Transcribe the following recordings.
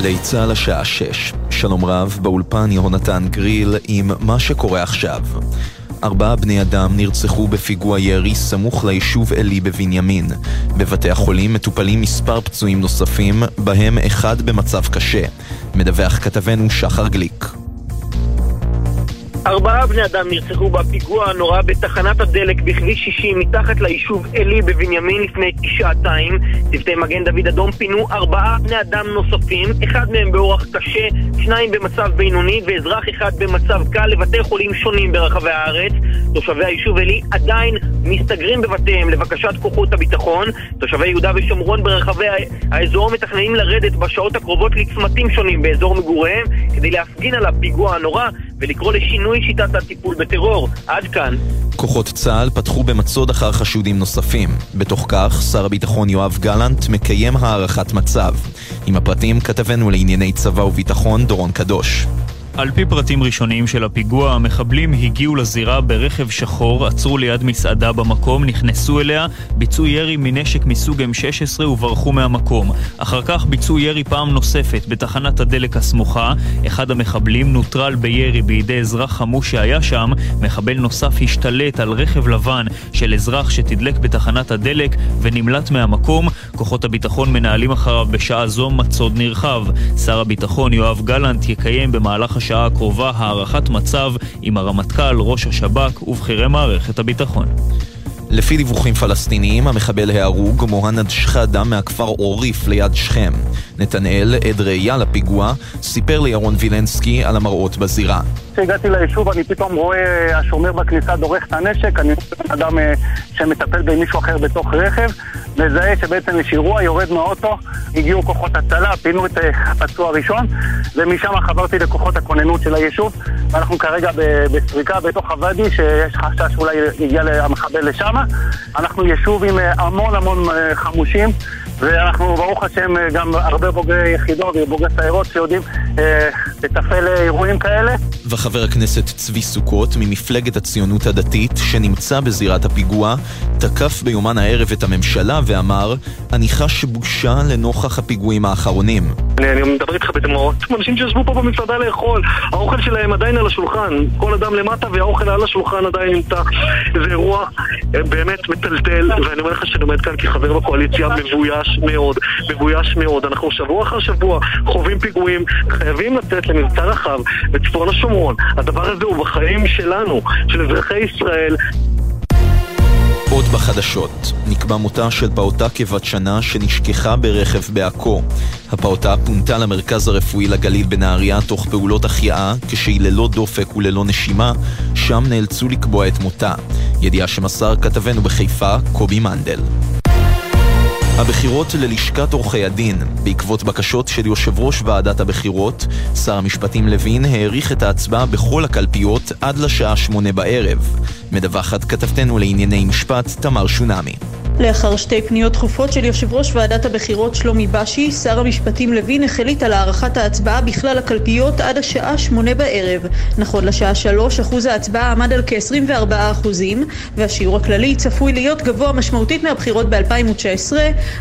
גלי צה"ל השעה 6. שלום רב, באולפן יהונתן גריל עם מה שקורה עכשיו. ארבעה בני אדם נרצחו בפיגוע ירי סמוך ליישוב עלי בבנימין. בבתי החולים מטופלים מספר פצועים נוספים, בהם אחד במצב קשה. מדווח כתבנו שחר גליק. ארבעה בני אדם נרצחו בפיגוע הנורא בתחנת הדלק בכביש 60 מתחת ליישוב עלי בבנימין לפני כשעתיים. צוותי מגן דוד אדום פינו ארבעה בני אדם נוספים, אחד מהם באורח קשה, שניים במצב בינוני ואזרח אחד במצב קל לבתי חולים שונים ברחבי הארץ. תושבי היישוב עלי עדיין מסתגרים בבתיהם לבקשת כוחות הביטחון. תושבי יהודה ושומרון ברחבי האזור מתכננים לרדת בשעות הקרובות לצמתים שונים באזור מגוריהם כדי להפגין על הפיגוע הנורא ולקרוא לשינוי שיטת הטיפול בטרור. עד כאן. כוחות צה"ל פתחו במצוד אחר חשודים נוספים. בתוך כך, שר הביטחון יואב גלנט מקיים הערכת מצב. עם הפרטים כתבנו לענייני צבא וביטחון דורון קדוש. על פי פרטים ראשוניים של הפיגוע, המחבלים הגיעו לזירה ברכב שחור, עצרו ליד מסעדה במקום, נכנסו אליה, ביצעו ירי מנשק מסוג M16 וברחו מהמקום. אחר כך ביצעו ירי פעם נוספת בתחנת הדלק הסמוכה. אחד המחבלים נוטרל בירי בידי אזרח חמוש שהיה שם. מחבל נוסף השתלט על רכב לבן של אזרח שתדלק בתחנת הדלק ונמלט מהמקום. כוחות הביטחון מנהלים אחריו בשעה זו מצוד נרחב. שר הביטחון יואב גלנט יקיים במהלך השעה הקרובה הערכת מצב עם הרמטכ"ל, ראש השב"כ ובכירי מערכת הביטחון. לפי דיווחים פלסטיניים, המחבל ההרוג מוהנד שחאדה מהכפר עוריף ליד שכם. נתנאל, עד ראייה לפיגוע, סיפר לירון וילנסקי על המראות בזירה. כשהגעתי ליישוב אני פתאום רואה השומר בכניסה דורך את הנשק, אני רואה אדם אה, שמטפל במישהו אחר בתוך רכב, מזהה שבעצם יש אירוע, יורד מהאוטו, הגיעו כוחות הצלה, פינו את אה, הפצוע הראשון, ומשם חברתי לכוחות הכוננות של היישוב, ואנחנו כרגע בסריקה בתוך הוואדי, שיש חשש שאולי יגיע המחבל לשם. אנחנו יישוב עם אה, המון המון חמושים. ואנחנו, ברוך השם, גם הרבה בוגרי יחידות ובוגרי סיירות שיודעים אה, לתפעל אירועים כאלה. וחבר הכנסת צבי סוכות ממפלגת הציונות הדתית, שנמצא בזירת הפיגוע, תקף ביומן הערב את הממשלה ואמר, אני חש בושה לנוכח הפיגועים האחרונים. אני, אני מדבר איתך בדמעות, אנשים שישבו פה במסעדה לאכול, האוכל שלהם עדיין על השולחן, כל אדם למטה והאוכל על השולחן עדיין נמצא. זה אירוע אה, באמת מטלטל, ואני אומר לך שאני עומד כאן כחבר בקואליציה מבויש מאוד, מבויש מאוד. אנחנו שבוע אחר שבוע חווים פיגועים, חייבים לתת למבצע רחב בצפון השומרון. הדבר הזה הוא בחיים שלנו, של אזרחי ישראל. עוד בחדשות, נקבע מותה של פעוטה כבת שנה שנשכחה ברכב בעכו. הפעוטה פונתה למרכז הרפואי לגליל בנהריה תוך פעולות החייאה, כשהיא ללא דופק וללא נשימה, שם נאלצו לקבוע את מותה. ידיעה שמסר כתבנו בחיפה, קובי מנדל. הבחירות ללשכת עורכי הדין. בעקבות בקשות של יושב ראש ועדת הבחירות, שר המשפטים לוין העריך את ההצבעה בכל הקלפיות עד לשעה שמונה בערב. מדווחת כתבתנו לענייני משפט, תמר שונמי. לאחר שתי פניות דחופות של יושב ראש ועדת הבחירות שלומי בשי, שר המשפטים לוין החליט על הארכת ההצבעה בכלל הקלפיות עד השעה שמונה בערב. נכון לשעה שלוש, אחוז ההצבעה עמד על כ-24 אחוזים, והשיעור הכללי צפוי להיות גבוה משמעותית מהבחירות ב-2019,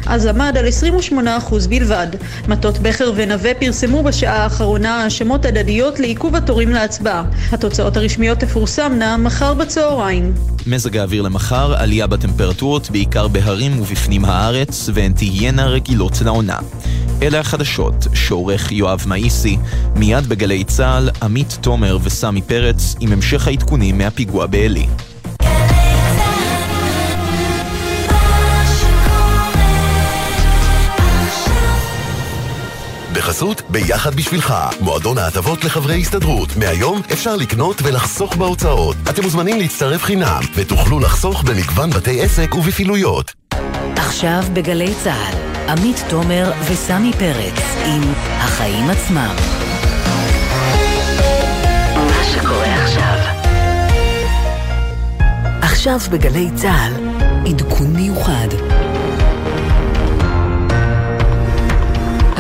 אז עמד על 28 אחוז בלבד. מטות בכר ונווה פרסמו בשעה האחרונה האשמות הדדיות לעיכוב התורים להצבעה. התוצאות הרשמיות תפורסמנה מחר בצהריים. מזג האוויר למחר, עלייה בטמפרטורות, בעיקר בהרים ובפנים הארץ, והן תהיינה רגילות לעונה. אלה החדשות, שעורך יואב מאיסי, מיד בגלי צה"ל, עמית תומר וסמי פרץ, עם המשך העדכונים מהפיגוע בעלי. בחסות ביחד בשבילך, מועדון ההטבות לחברי הסתדרות. מהיום אפשר לקנות ולחסוך בהוצאות. אתם מוזמנים להצטרף חינם, ותוכלו לחסוך במגוון בתי עסק ובפעילויות. עכשיו בגלי צה"ל, עמית תומר וסמי פרץ עם החיים עצמם. מה שקורה עכשיו. עכשיו בגלי צה"ל, עדכון מיוחד.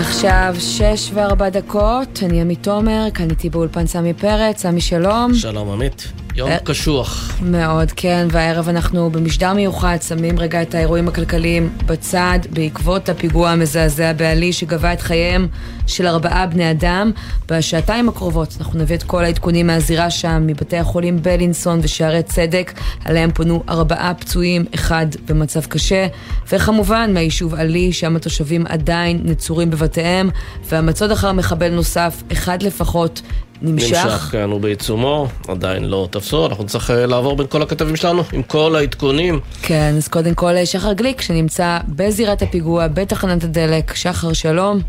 עכשיו שש וארבע דקות, אני עמית תומר, כאן איתי באולפן סמי פרץ, סמי שלום. שלום עמית. יום קשוח. מאוד, כן, והערב אנחנו במשדר מיוחד שמים רגע את האירועים הכלכליים בצד בעקבות הפיגוע המזעזע בעלי שגבה את חייהם של ארבעה בני אדם. בשעתיים הקרובות אנחנו נביא את כל העדכונים מהזירה שם, מבתי החולים בלינסון ושערי צדק, עליהם פונו ארבעה פצועים, אחד במצב קשה, וכמובן מהיישוב עלי, שם התושבים עדיין נצורים בבתיהם, והמצוד אחר מחבל נוסף, אחד לפחות, נמשך. נמשך, כן, הוא בעיצומו, עדיין לא תפסו, אנחנו נצטרך אה, לעבור בין כל הכתבים שלנו עם כל העדכונים. כן, אז קודם כל אה, שחר גליק, שנמצא בזירת הפיגוע, בתחנת הדלק. שחר, שלום.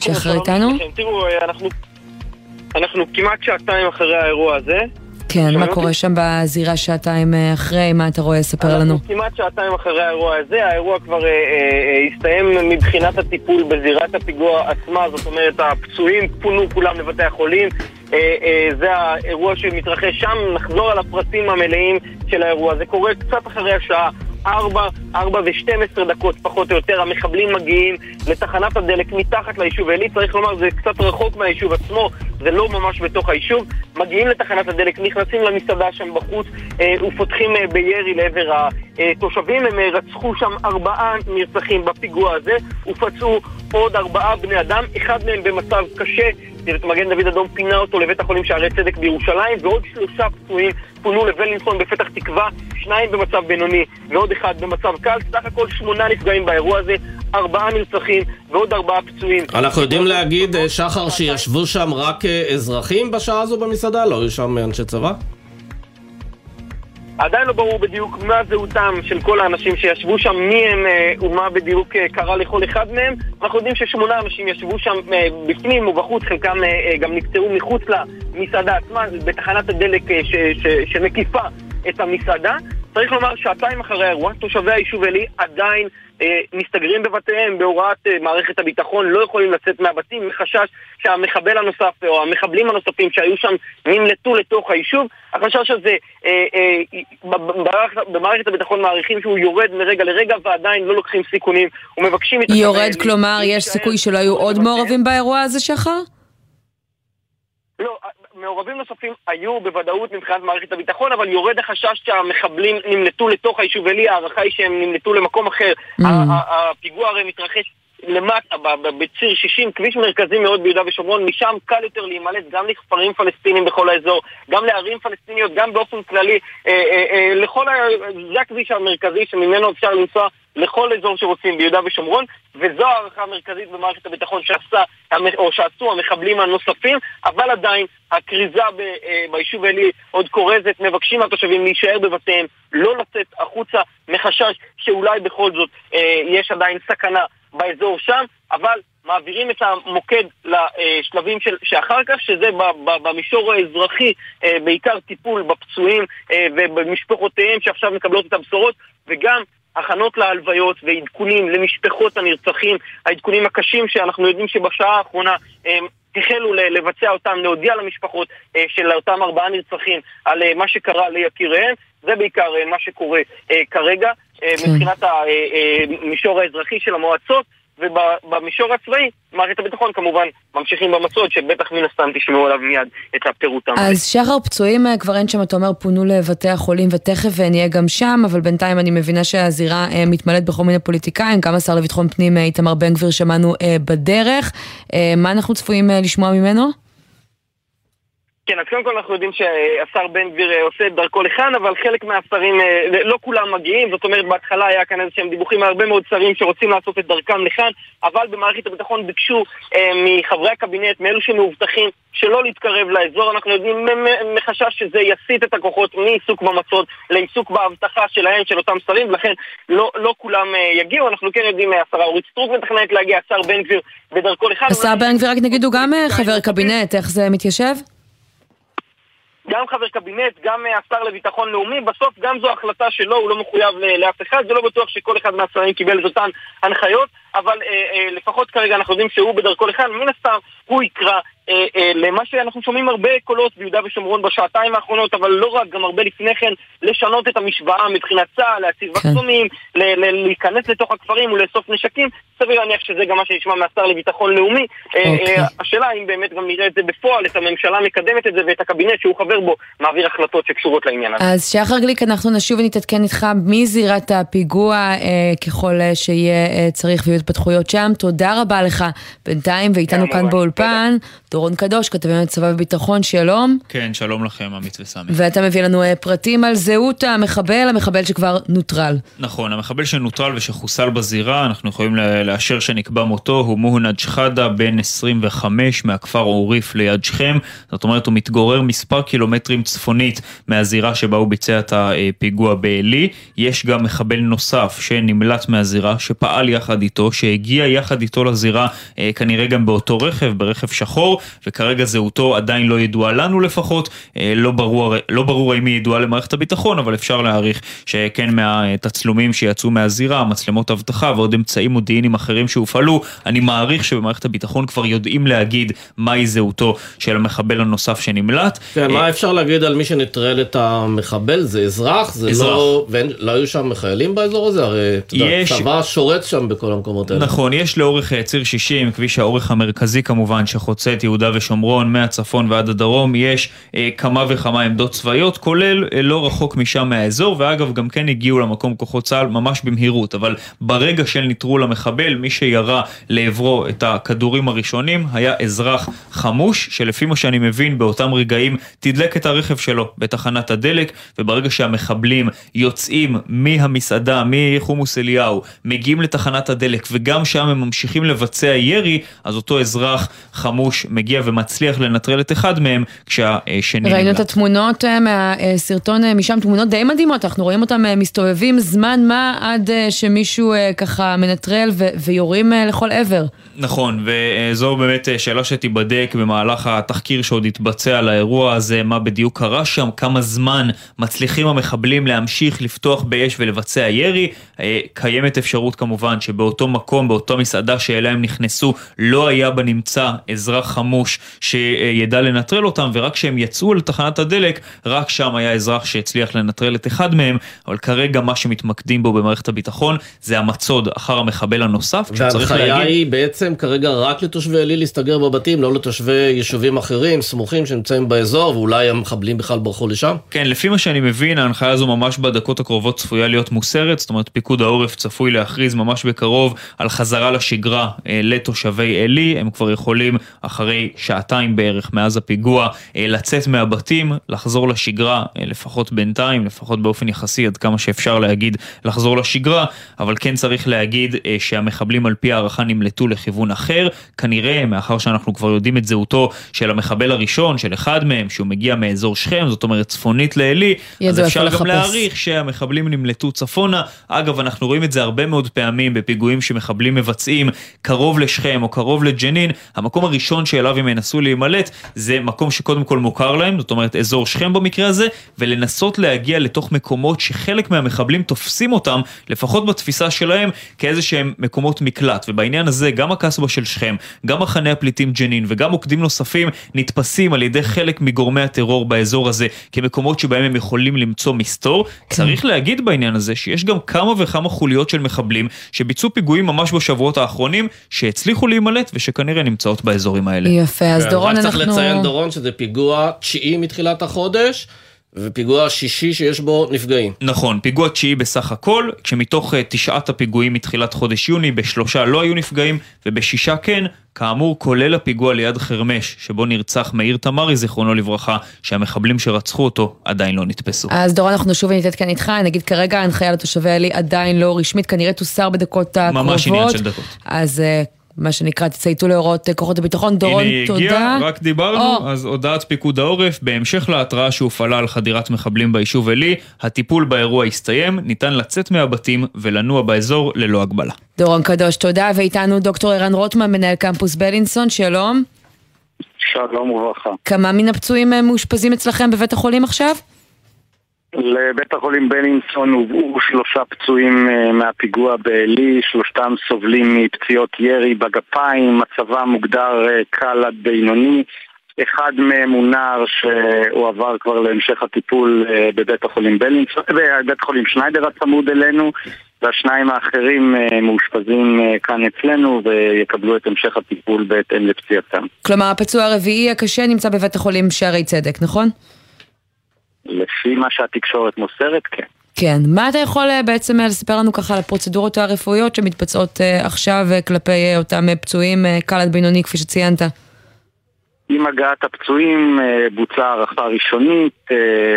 שחר איתנו? תראו, אה, אנחנו, אנחנו כמעט שעתיים אחרי האירוע הזה. כן, מה קורה שם בזירה שעתיים אחרי? מה אתה רואה? ספר לנו. אנחנו כמעט שעתיים אחרי האירוע הזה, האירוע כבר אה, אה, הסתיים מבחינת הטיפול בזירת הפיגוע עצמה, זאת אומרת, הפצועים פונו כולם לבתי החולים. אה, אה, זה האירוע שמתרחש שם, נחזור על הפרטים המלאים של האירוע. זה קורה קצת אחרי השעה 4, 4 ו-12 דקות פחות או יותר, המחבלים מגיעים לתחנת הדלק מתחת ליישוב. עלי, צריך לומר זה קצת רחוק מהיישוב עצמו, זה לא ממש בתוך היישוב, מגיעים לתחנת הדלק, נכנסים למסעדה שם בחוץ אה, ופותחים אה, בירי לעבר התושבים, הם אה, רצחו שם ארבעה נרצחים בפיגוע הזה ופצעו עוד ארבעה בני אדם, אחד מהם במצב קשה צוות מגן דוד אדום פינה אותו לבית החולים שערי צדק בירושלים ועוד שלושה פצועים פונו לבלינסון בפתח תקווה, שניים במצב בינוני ועוד אחד במצב קל, סך הכל שמונה נפגעים באירוע הזה, ארבעה נרצחים ועוד ארבעה פצועים. אנחנו יודעים להגיד, אה, שחר, שישבו שם רק אה, אזרחים בשעה הזו במסעדה? לא היו שם אנשי צבא? עדיין לא ברור בדיוק מה זהותם של כל האנשים שישבו שם, מי הם אה, ומה בדיוק אה, קרה לכל אחד מהם. אנחנו יודעים ששמונה אנשים ישבו שם אה, בפנים ובחוץ, חלקם גם נפטרו מחוץ למסעדה עצמה, בתחנת הדלק שמקיפה את המסעדה. צריך לומר, שעתיים אחרי האירוע, תושבי היישוב עלי עדיין אה, מסתגרים בבתיהם בהוראת אה, מערכת הביטחון, לא יכולים לצאת מהבתים מחשש שהמחבל הנוסף או המחבלים הנוספים שהיו שם נמלטו לתוך היישוב. החשש הזה, אה, במערכת הביטחון מעריכים שהוא יורד מרגע לרגע ועדיין לא לוקחים סיכונים ומבקשים... יורד, כלומר, יש סיכוי שלא היו עוד מעורבים באירוע הזה, שחר? מעורבים נוספים היו בוודאות מבחינת מערכת הביטחון, אבל יורד החשש שהמחבלים נמלטו לתוך היישוב עלי, ההערכה היא שהם נמלטו למקום אחר. Mm. הפיגוע הרי מתרחש למטה, בציר 60, כביש מרכזי מאוד ביהודה ושומרון, משם קל יותר להימלט גם לכפרים פלסטינים בכל האזור, גם לערים פלסטיניות, גם באופן כללי, אה, אה, אה, לכל ה... זה הכביש המרכזי שממנו אפשר לנסוע לכל אזור שרוצים ביהודה ושומרון, וזו הערכה המרכזית במערכת הביטחון שעשה, או שעשו המחבלים הנוספים, אבל עדיין הכריזה אה, ביישוב עלי עוד כורזת, מבקשים מהתושבים להישאר בבתיהם, לא לצאת החוצה מחשש שאולי בכל זאת אה, יש עדיין סכנה באזור שם, אבל מעבירים את המוקד לשלבים של, שאחר כך, שזה במישור האזרחי, אה, בעיקר טיפול בפצועים ובמשפחותיהם שעכשיו מקבלות את הבשורות, וגם הכנות להלוויות ועדכונים למשפחות הנרצחים, העדכונים הקשים שאנחנו יודעים שבשעה האחרונה הם החלו לבצע אותם, להודיע למשפחות אה, של אותם ארבעה נרצחים על אה, מה שקרה ליקיריהם. זה בעיקר אה, מה שקורה כרגע כן. מבחינת המישור האזרחי של המועצות. ובמישור הצבאי, מערכת הביטחון כמובן ממשיכים במצוד, שבטח מן הסתם תשמעו עליו מיד את הפירוטם. אז שחר, פצועים אה, כבר אין שם, אתה אומר, פונו לבתי החולים, ותכף אה, נהיה גם שם, אבל בינתיים אני מבינה שהזירה אה, מתמלאת בכל מיני פוליטיקאים, גם השר לביטחון פנים איתמר בן גביר שמענו בדרך. מה אנחנו צפויים לשמוע ממנו? כן, אז קודם כל אנחנו יודעים שהשר בן גביר אה, עושה את דרכו לכאן, אבל חלק מהשרים, אה, לא כולם מגיעים, זאת אומרת בהתחלה היה כאן איזה שהם דיווחים מהרבה מאוד שרים שרוצים לעשות את דרכם לכאן, אבל במערכת הביטחון ביקשו אה, מחברי הקבינט, מאלו שמאובטחים, שלא להתקרב לאזור, אנחנו יודעים מחשש שזה יסיט את הכוחות מעיסוק במצוד לעיסוק באבטחה שלהם, של אותם שרים, ולכן לא, לא כולם יגיעו, אנחנו כן יודעים, השרה אורית סטרוק מתכננת להגיע, השר בן גביר בדרכו לכאן. השר בן גביר, רק נגיד, הוא גם חבר קבינט, איך זה מתיישב? גם חבר קבינט, גם אה, השר לביטחון לאומי, בסוף גם זו החלטה שלו, הוא לא מחויב לאף אחד, זה לא בטוח שכל אחד מהשרים קיבל את אותן הנחיות, אבל לפחות כרגע אנחנו יודעים שהוא בדרכו לכאן, מן הסתם הוא יקרא אה, אה, למה שאנחנו שומעים הרבה קולות ביהודה ושומרון בשעתיים האחרונות, אבל לא רק, גם הרבה לפני כן, לשנות את המשוואה מבחינת צה"ל, להציב כן. מחסומים, להיכנס לתוך הכפרים ולאסוף נשקים. סביר להניח שזה גם מה שנשמע מהשר לביטחון לאומי. אה, אוקיי. השאלה האם באמת גם נראה את זה בפועל, את הממשלה מקדמת את זה ואת הקבינט שהוא חבר בו מעביר החלטות שקשורות לעניין הזה. אז שחר גליק, אנחנו נשוב ונתעדכן איתך מזירת הפיגוע ככל שיהיה צריך ויהיו התפתחויות שם. תודה רבה לך בינתיים, ואיתנו כן, כאן באולפן. דורון קדוש, כתבי צבא וביטחון, שלום. כן, שלום לכם, עמית וסמי. ואתה מביא לנו אה, פרטים על זהות המחבל, המחבל שכבר נוטרל. נכון, המחבל שנוטרל ושחוסל בזירה, אנחנו יכולים לאשר שנקבע מותו, הוא מוהנד שחאדה, בן 25 מהכפר עוריף ליד שכם. זאת אומרת, הוא מתגורר מספר קילומטרים צפונית מהזירה שבה הוא ביצע את הפיגוע בעלי. יש גם מחבל נוסף שנמלט מהזירה, שפעל יחד איתו, שהגיע יחד איתו לזירה, אה, כנראה גם באותו רכב, ברכב שחור. וכרגע זהותו עדיין לא ידועה לנו לפחות, אה, לא ברור, לא ברור האם היא ידועה למערכת הביטחון, אבל אפשר להעריך שכן מהתצלומים שיצאו מהזירה, מצלמות אבטחה ועוד אמצעים מודיעיניים אחרים שהופעלו, אני מעריך שבמערכת הביטחון כבר יודעים להגיד מהי זהותו של המחבל הנוסף שנמלט. כן, מה אה, אפשר להגיד על מי שנטרל את המחבל? זה אזרח? זה אזרח. לא... ולא היו שם חיילים באזור הזה? הרי, אתה יודע, צבא שורץ שם בכל המקומות האלה. נכון, יש לאורך אה, ציר 60, כביש האורך המרכזי כמובן, שחוצה את יהודה ושומרון, מהצפון ועד הדרום, יש אה, כמה וכמה עמדות צבאיות, כולל אה, לא רחוק משם מהאזור, ואגב, גם כן הגיעו למקום כוחות צה"ל ממש במהירות, אבל ברגע של נטרול המחבל, מי שירה לעברו את הכדורים הראשונים היה אזרח חמוש, שלפי מה שאני מבין, באותם רגעים תדלק את הרכב שלו בתחנת הדלק, וברגע שהמחבלים יוצאים מהמסעדה, מחומוס אליהו, מגיעים לתחנת הדלק, וגם שם הם ממשיכים לבצע ירי, אז אותו אזרח חמוש מגיע ומצליח לנטרל את אחד מהם, כשהשני נמלט. ראינו את התמונות אה, מהסרטון אה, משם, תמונות די מדהימות, אנחנו רואים אותם אה, מסתובבים זמן מה עד שמישהו ככה מנטרל ויורים לכל עבר. נכון, וזו באמת שאלה שתיבדק במהלך התחקיר שעוד יתבצע על האירוע הזה, מה בדיוק קרה שם, כמה זמן מצליחים המחבלים להמשיך לפתוח באש ולבצע ירי. קיימת אפשרות כמובן שבאותו מקום, באותה מסעדה שאליה הם נכנסו, לא היה בנמצא אזרח חמוש שידע לנטרל אותם, ורק כשהם יצאו לתחנת הדלק, רק שם היה אזרח שהצליח לנטרל את אחד מהם, אבל כרגע מה שמתמקדים בו במערכת הביטחון זה המצוד אחר המחבל הנוסף, וההנחיה להגיד... היא בעצם כרגע רק לתושבי עלי להסתגר בבתים, לא לתושבי יישובים אחרים, סמוכים שנמצאים באזור, ואולי המחבלים בכלל ברחו לשם? כן, לפי מה שאני מבין, ההנחיה הזו ממש בדקות הקרובות צפויה להיות מוסרת, זאת אומרת פיקוד העורף צפוי להכריז ממש בקרוב על חזרה לשגרה אה, לתושבי עלי, הם כבר יכולים אחרי שעתיים בערך מאז הפיגוע אה, לצאת מהבתים, לחזור לשגרה, אה, לפחות בינתיים, לפחות באופן יחסי עד כמה שאפשר להגיד לחזור לשגרה, אבל כן צריך להגיד אה, שהמחבלים על פי הערכה נמלטו לכיוון אחר, כנראה מאחר שאנחנו כבר יודעים את זהותו של המחבל הראשון, של אחד מהם, שהוא מגיע מאזור שכם, זאת אומרת צפונית לעלי, אז אפשר גם לחפש. להעריך שהמחבלים נמלטו צפונה. אגב, אנחנו רואים את זה הרבה מאוד פעמים בפיגועים שמחבלים מבצעים קרוב לשכם או קרוב לג'נין, המקום הראשון שאליו הם ינסו להימלט זה מקום שקודם כל מוכר להם, זאת אומרת אזור שכם במקרה הזה, ולנסות להגיע לתוך מקומות שחלק מהמחבלים תופסים אותם, לפחות בתפיסה שלהם, כאיזה שהם מקומות מקלט. ובעניין הזה גם הקסבה של שכם, גם מחנה הפליטים ג'נין וגם מוקדים נוספים נתפסים על ידי חלק מגורמי הטרור באזור הזה כמקומות שבהם הם יכולים למצוא מסתור. כן. צריך להגיד בעניין הזה שיש גם כמה וכמה חוליות של מחבלים שביצעו פיגועים ממש בשבועות האחרונים, שהצליחו להימלט ושכנראה נמצאות באזורים האלה. יפה, אז כן, דורון אנחנו... רק צריך לציין דורון שזה פיגוע תשיעי מתחילת החודש. ופיגוע שישי שיש בו נפגעים. נכון, פיגוע תשיעי בסך הכל, כשמתוך uh, תשעת הפיגועים מתחילת חודש יוני, בשלושה לא היו נפגעים, ובשישה כן, כאמור כולל הפיגוע ליד חרמש, שבו נרצח מאיר תמרי, זיכרונו לברכה, שהמחבלים שרצחו אותו עדיין לא נתפסו. אז דורון, אנחנו שוב ניתן כאן איתך, נגיד כרגע ההנחיה לתושבי עלי עדיין לא רשמית, כנראה תוסר בדקות הקרובות. ממש עניין של דקות. אז... מה שנקרא, תצייתו להוראות כוחות הביטחון. דורון, הנה תודה. הנה הגיע, רק דיברנו, או. אז הודעת פיקוד העורף, בהמשך להתראה שהופעלה על חדירת מחבלים ביישוב עלי, הטיפול באירוע הסתיים, ניתן לצאת מהבתים ולנוע באזור ללא הגבלה. דורון קדוש, תודה, ואיתנו דוקטור ערן רוטמן, מנהל קמפוס בלינסון, שלום. שלום וברכה. כמה מן הפצועים מאושפזים אצלכם בבית החולים עכשיו? לבית החולים בלינסון הובאו שלושה פצועים אה, מהפיגוע בעלי, שלושתם סובלים מפציעות ירי בגפיים, מצבם מוגדר אה, קל עד בינוני. אחד מהם הוא נער שהועבר כבר להמשך הטיפול אה, בבית החולים בלינסון, בבית החולים שניידר הצמוד אלינו, והשניים האחרים מאושפזים כאן אצלנו ויקבלו את המשך הטיפול בהתאם לפציעתם. כלומר, הפצוע הרביעי הקשה נמצא בבית החולים שערי צדק, נכון? לפי מה שהתקשורת מוסרת, כן. כן. מה אתה יכול אה, בעצם אה, לספר לנו ככה על הפרוצדורות הרפואיות שמתבצעות אה, עכשיו כלפי אותם פצועים קל עד בינוני, כפי שציינת? עם הגעת הפצועים בוצעה הערכה ראשונית,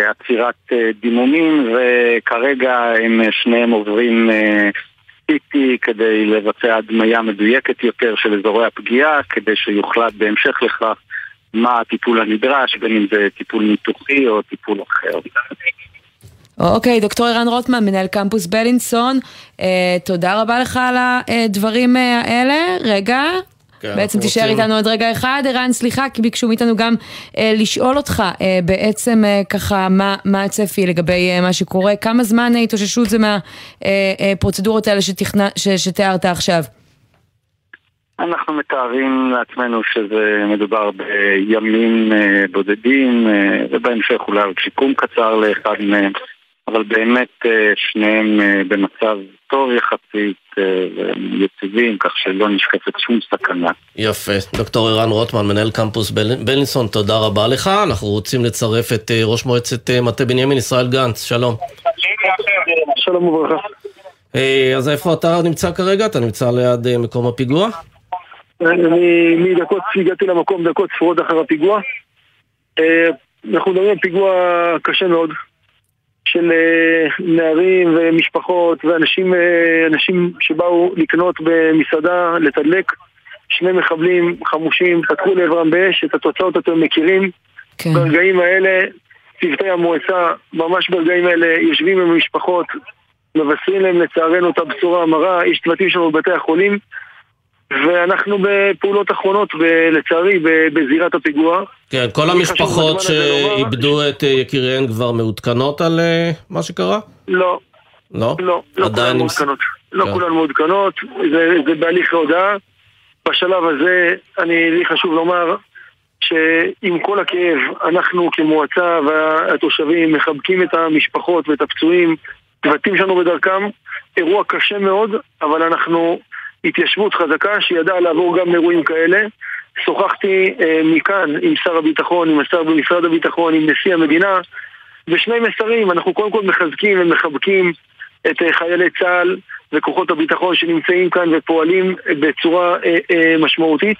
עצירת דימומים, וכרגע הם שניהם עוברים CT כדי לבצע הדמיה מדויקת יותר של אזורי הפגיעה, כדי שיוחלט בהמשך לכך מה הטיפול הנדרש, בין אם זה טיפול ניתוחי או טיפול אחר. אוקיי, דוקטור ערן רוטמן, מנהל קמפוס בלינסון, אה, תודה רבה לך על הדברים אה, האלה. רגע, כן, בעצם תישאר רוצים... איתנו עוד רגע אחד. ערן, סליחה, כי ביקשו מאיתנו גם אה, לשאול אותך אה, בעצם אה, ככה מה, מה הצפי לגבי אה, מה שקורה, כמה זמן התאוששות זה מהפרוצדורות אה, אה, האלה שתכנ... ש, שתיארת עכשיו? אנחנו מתארים לעצמנו שזה מדובר בימים אה, בודדים, אה, ובהמשך אולי עוד שיקום קצר לאחד מהם, אבל באמת אה, שניהם במצב טוב יחסית ויציבים, כך שלא נשקפת שום סכנה. יפה. דוקטור ערן רוטמן, מנהל קמפוס בלינסון, תודה רבה לך. אנחנו רוצים לצרף את ראש מועצת מטה בנימין, ישראל גנץ, שלום. שלום וברכה. אז איפה אתה נמצא כרגע? אתה נמצא ליד מקום הפיגוע? אני מדקות הגעתי למקום, דקות ספורות אחר הפיגוע. אה, אנחנו מדברים על פיגוע קשה מאוד של אה, נערים ומשפחות ואנשים אה, שבאו לקנות במסעדה, לתדלק. שני מחבלים חמושים פתחו לעברם באש, את התוצאות אתם מכירים. כן. ברגעים האלה, צוותי המועצה, ממש ברגעים האלה, יושבים עם המשפחות, מבשרים להם לצערנו את הבשורה המרה, יש צוותים שלנו בבתי החולים. ואנחנו בפעולות אחרונות, לצערי, בזירת הפיגוע. כן, כל המשפחות שאיבדו את אה, יקיריהן כבר מעודכנות על אה, מה שקרה? לא. לא? לא, לא כולן מעודכנות. לא כן. כולן מעודכנות, זה, זה בהליך ההודעה. בשלב הזה, אני, לי חשוב לומר שעם כל הכאב, אנחנו כמועצה והתושבים מחבקים את המשפחות ואת הפצועים, צוותים שלנו בדרכם. אירוע קשה מאוד, אבל אנחנו התיישבות חזקה שידעה לעבור גם אירועים כאלה. שוחחתי אה, מכאן עם שר הביטחון, עם השר במשרד הביטחון, עם נשיא המדינה, ושני מסרים, אנחנו קודם כל מחזקים ומחבקים את אה, חיילי צה"ל וכוחות הביטחון שנמצאים כאן ופועלים בצורה אה, אה, משמעותית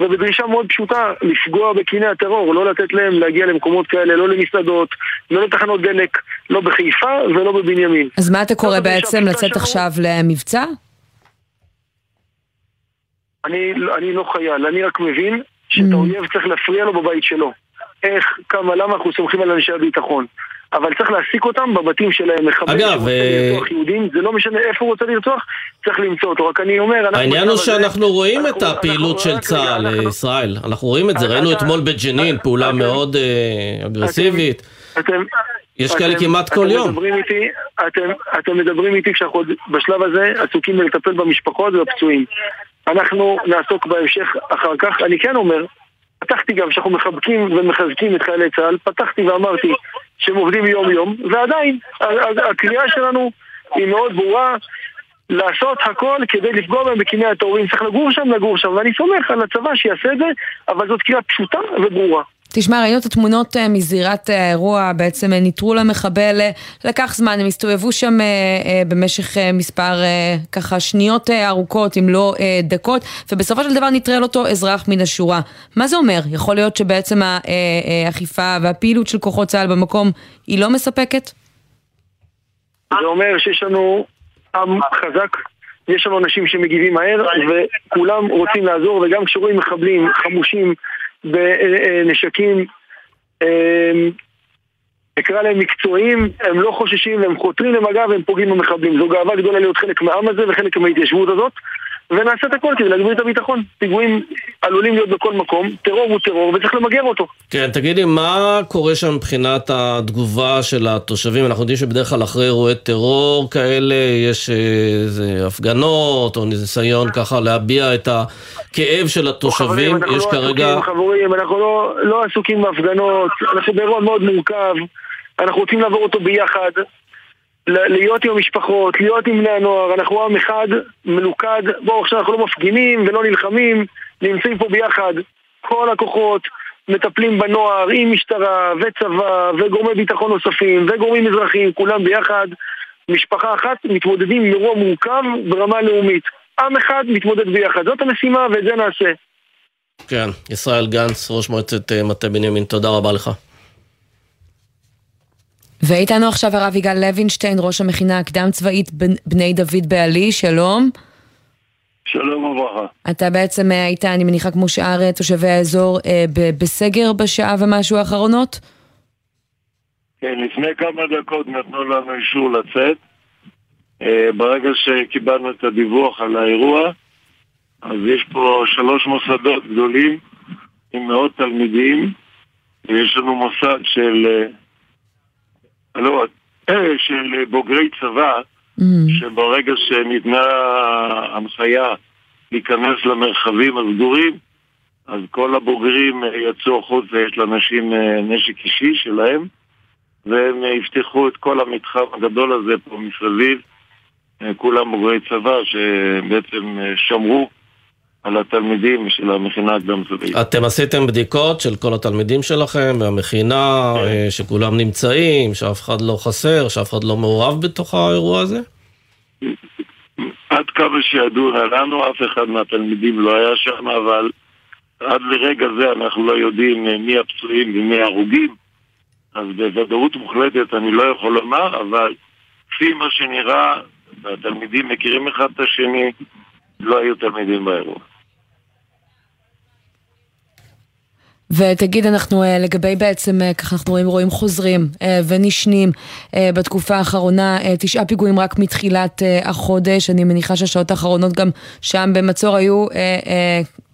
ובדרישה מאוד פשוטה, לפגוע בקיני הטרור, לא לתת להם להגיע למקומות כאלה, לא למסעדות, לא לתחנות דלק, לא בחיפה ולא בבנימין. אז מה אתה קורא בעצם לצאת שלנו... עכשיו למבצע? אני, אני לא חייל, אני רק מבין שאת mm. האויב צריך להפריע לו בבית שלו. איך, כמה, למה אנחנו סומכים על אנשי הביטחון. אבל צריך להעסיק אותם בבתים שלהם, מחבל אגב, אה, לרצוח יהודים, זה לא משנה איפה הוא רוצה לרצוח, צריך למצוא אותו. רק אני אומר... העניין הוא שאנחנו רואים את הפעילות של צה"ל, אה, ישראל. אנחנו רואים את זה, ראינו אתמול בג'נין, פעולה מאוד אה, אגרסיבית. יש כאלה כמעט כל יום. אתם מדברים איתי כשאנחנו בשלב הזה עסוקים בלטפל במשפחות ובפצועים. אנחנו נעסוק בהמשך אחר כך. אני כן אומר, פתחתי גם שאנחנו מחבקים ומחזקים את חיילי צה"ל, פתחתי ואמרתי שהם עובדים יום-יום, ועדיין הקריאה שלנו היא מאוד ברורה. לעשות הכל כדי לפגוע בהם בקיני הטרור. צריך לגור שם, לגור שם, ואני סומך על הצבא שיעשה את זה, אבל זאת קריאה פשוטה וברורה. תשמע, ראינו את התמונות אה, מזירת אה, האירוע, בעצם אה, ניטרול המחבל, לקח זמן, הם הסתובבו שם במשך מספר ככה שניות ארוכות, אם לא דקות, ובסופו של דבר נטרל אותו אזרח מן השורה. מה זה אומר? יכול להיות שבעצם האכיפה והפעילות של כוחות צה"ל במקום היא לא מספקת? זה אומר שיש לנו עם חזק, יש לנו אנשים שמגיבים מהר, וכולם רוצים לעזור, וגם כשרואים מחבלים חמושים בנשקים, אמ, נקרא להם מקצועיים, הם לא חוששים, הם חותרים למגע והם פוגעים במחבלים. זו גאווה גדולה להיות חלק מהעם הזה וחלק מההתיישבות הזאת. ונעשה את הכל כדי להגביר את הביטחון. פיגועים עלולים להיות בכל מקום, טרור הוא טרור וצריך למגר אותו. כן, תגידי, מה קורה שם מבחינת התגובה של התושבים? אנחנו יודעים שבדרך כלל אחרי אירועי טרור כאלה יש איזה הפגנות או ניסיון ככה להביע את הכאב של התושבים. חברים, יש לא כרגע... עסוקים, חברים, אנחנו לא, לא עסוקים בהפגנות, אנחנו באירוע מאוד מורכב, אנחנו רוצים לעבור אותו ביחד. להיות עם המשפחות, להיות עם בני הנוער, אנחנו עם אחד, מלוכד, בואו עכשיו אנחנו לא מפגינים ולא נלחמים, נמצאים פה ביחד, כל הכוחות מטפלים בנוער עם משטרה וצבא וגורמי ביטחון נוספים וגורמים אזרחיים, כולם ביחד, משפחה אחת, מתמודדים עם אירוע מורכב ברמה לאומית. עם אחד מתמודד ביחד, זאת המשימה ואת זה נעשה. כן, ישראל גנץ, ראש מועצת אה, מטה בנימין, תודה רבה לך. ואיתנו עכשיו הרב יגאל לוינשטיין, ראש המכינה הקדם צבאית בני דוד בעלי, שלום. שלום וברכה. אתה בעצם אה, היית, אני מניחה, כמו שאר אה, תושבי האזור, אה, בסגר בשעה ומשהו האחרונות? כן, לפני כמה דקות נתנו לנו אישור לצאת. ברגע שקיבלנו את הדיווח על האירוע, אז יש פה שלוש מוסדות גדולים עם מאות תלמידים, ויש לנו מוסד של לא, של בוגרי צבא, mm. שברגע שניתנה הנחיה להיכנס למרחבים הסגורים, אז כל הבוגרים יצאו החוצה, יש לאנשים אה, נשק אישי שלהם, והם יפתחו את כל המתחם הגדול הזה פה מסביב, אה, כולם בוגרי צבא שבעצם אה, שמרו על התלמידים של המכינה הקדם צבאית. אתם עשיתם בדיקות של כל התלמידים שלכם והמכינה, כן. אה, שכולם נמצאים, שאף אחד לא חסר, שאף אחד לא מעורב בתוך האירוע הזה? עד כמה שידוע לנו, אף אחד מהתלמידים לא היה שם, אבל עד לרגע זה אנחנו לא יודעים אה, מי הפצועים ומי ההרוגים, אז בוודאות מוחלטת אני לא יכול לומר, אבל כפי מה שנראה, התלמידים מכירים אחד את השני, לא היו תלמידים באירוע. ותגיד, אנחנו אה, לגבי בעצם, אה, ככה אנחנו רואים רואים חוזרים אה, ונשנים בתקופה האחרונה, תשעה פיגועים רק מתחילת החודש, אני מניחה שהשעות האחרונות גם שם במצור היו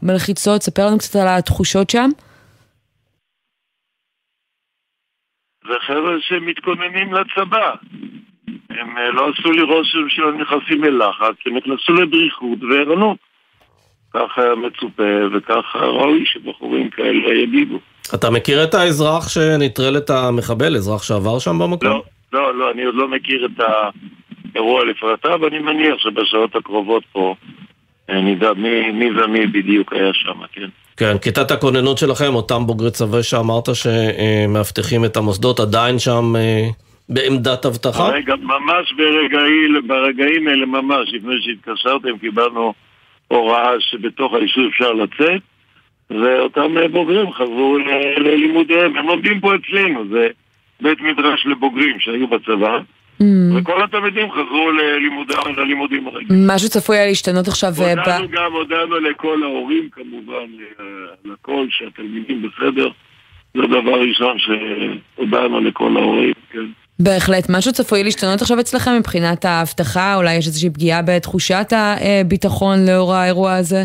מלחיצות, ספר לנו קצת על התחושות שם. זה חבר'ה שמתכוננים לצבא. הם לא עשו לי רושם שהם נכנסים ללחץ, הם נכנסו לדריכות וערנות. כך היה מצופה וכך ראוי שבחורים כאלה יגיבו. אתה מכיר את האזרח שנטרל את המחבל, אזרח שעבר שם במקום? לא, לא, לא, אני עוד לא מכיר את האירוע לפרטיו, אני מניח שבשעות הקרובות פה אה, נדע מי, מי ומי בדיוק היה שם, כן. כן, כיתת הכוננות שלכם, אותם בוגרי צבא שאמרת שמאבטחים את המוסדות, עדיין שם אה, בעמדת אבטחה? רגע, ממש ברגעים, ברגעים אלה ממש, לפני שהתקשרתם, קיבלנו הוראה שבתוך היישוב אפשר לצאת, ואותם בוגרים חזרו ללימודיהם. הם לומדים פה אצלנו, זה בית מדרש לבוגרים שהיו בצבא. Mm. וכל התלמידים חזרו ללימודם, ללימודים הרגילים. משהו צפוי היה להשתנות עכשיו אה, הודענו ב... גם, הודענו לכל ההורים כמובן, לכל, שהתלמידים בסדר. זה דבר ראשון שהודענו לכל ההורים, כן. בהחלט. משהו צפוי להשתנות עכשיו אצלכם מבחינת האבטחה? אולי יש איזושהי פגיעה בתחושת הביטחון לאור האירוע הזה?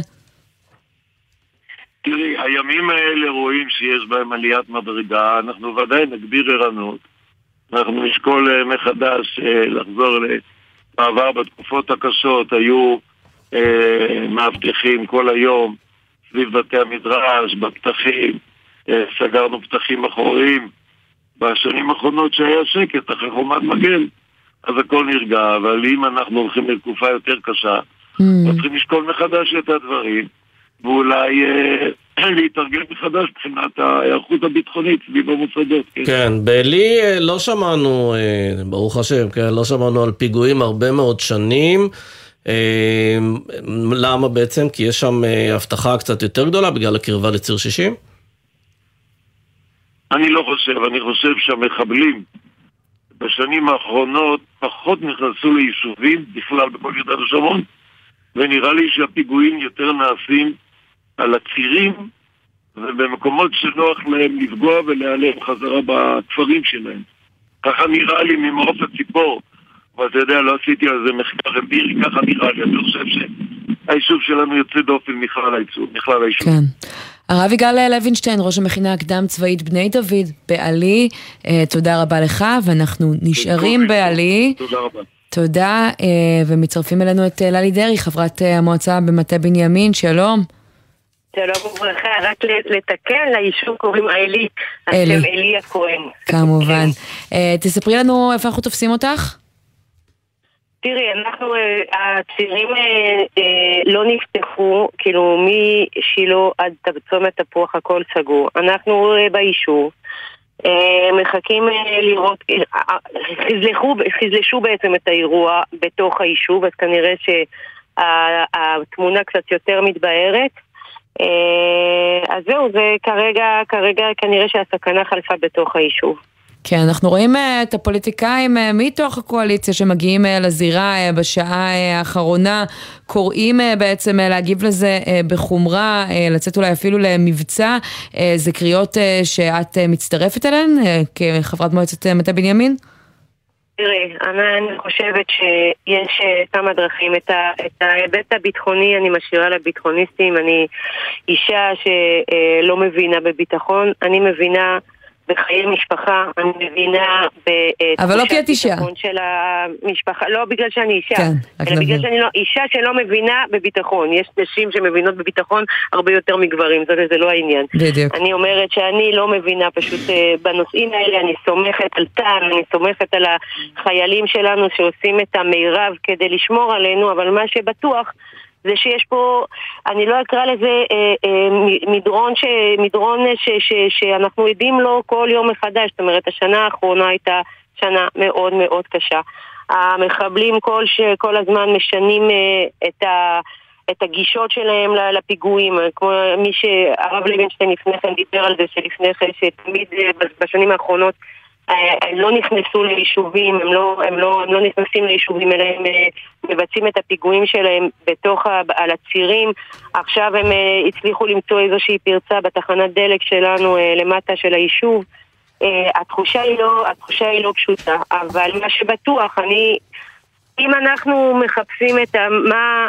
תראי, הימים האלה רואים שיש בהם עליית מדרגה, אנחנו ודאי נגביר ערנות. אנחנו נשקול אה, מחדש אה, לחזור למעבר בתקופות הקשות, היו אה, מאבטחים כל היום סביב בתי המדרש, בפתחים, אה, סגרנו פתחים אחוריים. בשנים האחרונות שהיה שקט אחרי חומת מגן, אז הכל נרגע, אבל אם אנחנו הולכים לתקופה יותר קשה, mm. צריכים לשקול מחדש את הדברים, ואולי אה, להתארגן מחדש מבחינת ההיערכות הביטחונית סביב המוסדות. כן, כן בעלי אה, לא שמענו, אה, ברוך השם, כן, לא שמענו על פיגועים הרבה מאוד שנים. למה בעצם? כי יש שם הבטחה קצת יותר גדולה בגלל הקרבה לציר 60? אני לא חושב, אני חושב שהמחבלים בשנים האחרונות פחות נכנסו ליישובים, בכלל בכל יהודה ושומרון, ונראה לי שהפיגועים יותר נעשים על הצירים ובמקומות שנוח להם לפגוע ולהיעלם חזרה בכפרים שלהם. ככה נראה לי ממעוף הציפור, ואתה יודע, לא עשיתי על זה מחקר אמפירי, ככה נראה לי, אני חושב היישוב שלנו יוצא דופן מכלל היישוב. כן. הרב יגאל לוינשטיין, ראש המכינה הקדם צבאית בני דוד בעלי, אה, תודה רבה לך, ואנחנו נשארים בעלי. תודה רבה. תודה, אה, ומצטרפים אלינו את אה, ללי דרעי, חברת המועצה במטה בנימין, שלום. שלום וברכה, רק לתקן, ליישוב קוראים עלי, השם עלי הכהן. כמובן. תספרי לנו איפה אנחנו תופסים אותך. תראי, אנחנו, אה, הצירים אה, אה, לא נפתחו, כאילו משילה עד צומת תפוח הכל סגור. אנחנו ביישוב. מחכים לראות, חזלחו, חזלשו בעצם את האירוע בתוך היישוב, אז כנראה שהתמונה קצת יותר מתבהרת. אז זהו, זה כרגע, כרגע כנראה שהסכנה חלפה בתוך היישוב. כן, אנחנו רואים אה, את הפוליטיקאים אה, מתוך הקואליציה שמגיעים אה, לזירה בשעה האחרונה, קוראים בעצם להגיב לזה בחומרה, לצאת אולי אפילו למבצע. זה קריאות שאת מצטרפת אליהן כחברת מועצת מטה בנימין? תראי, אני חושבת שיש כמה דרכים. את, ההיבט הביטחוני אני משאירה לביטחוניסטים. אני אישה שלא מבינה בביטחון, אני מבינה... בחיי משפחה, אני מבינה אבל לא כי את אישה. של המשפחה, לא בגלל שאני אישה, כן, אלא בגלל שאני לא, אישה שלא מבינה בביטחון. יש נשים שמבינות בביטחון הרבה יותר מגברים, זה, זה לא העניין. בדיוק. אני אומרת שאני לא מבינה פשוט אה, בנושאים האלה, אני סומכת על טל, אני סומכת על החיילים שלנו שעושים את המירב כדי לשמור עלינו, אבל מה שבטוח זה שיש פה, אני לא אקרא לזה אה, אה, מדרון, ש, מדרון ש, ש, שאנחנו עדים לו כל יום מחדש, זאת אומרת השנה האחרונה הייתה שנה מאוד מאוד קשה. המחבלים כל, ש, כל הזמן משנים אה, את ה... את הגישות שלהם לפיגועים, כמו מי שהרב לוינשטיין לפני כן דיבר על זה שלפני כן, שתמיד בשנים האחרונות הם לא נכנסו ליישובים, הם לא, הם לא, הם לא נכנסים ליישובים, אלא הם אה, מבצעים את הפיגועים שלהם בתוך, על הצירים. עכשיו הם אה, הצליחו למצוא איזושהי פרצה בתחנת דלק שלנו אה, למטה של היישוב. התחושה היא לא, התחושה היא לא פשוטה, אבל מה שבטוח, אני... אם אנחנו מחפשים את ה, מה,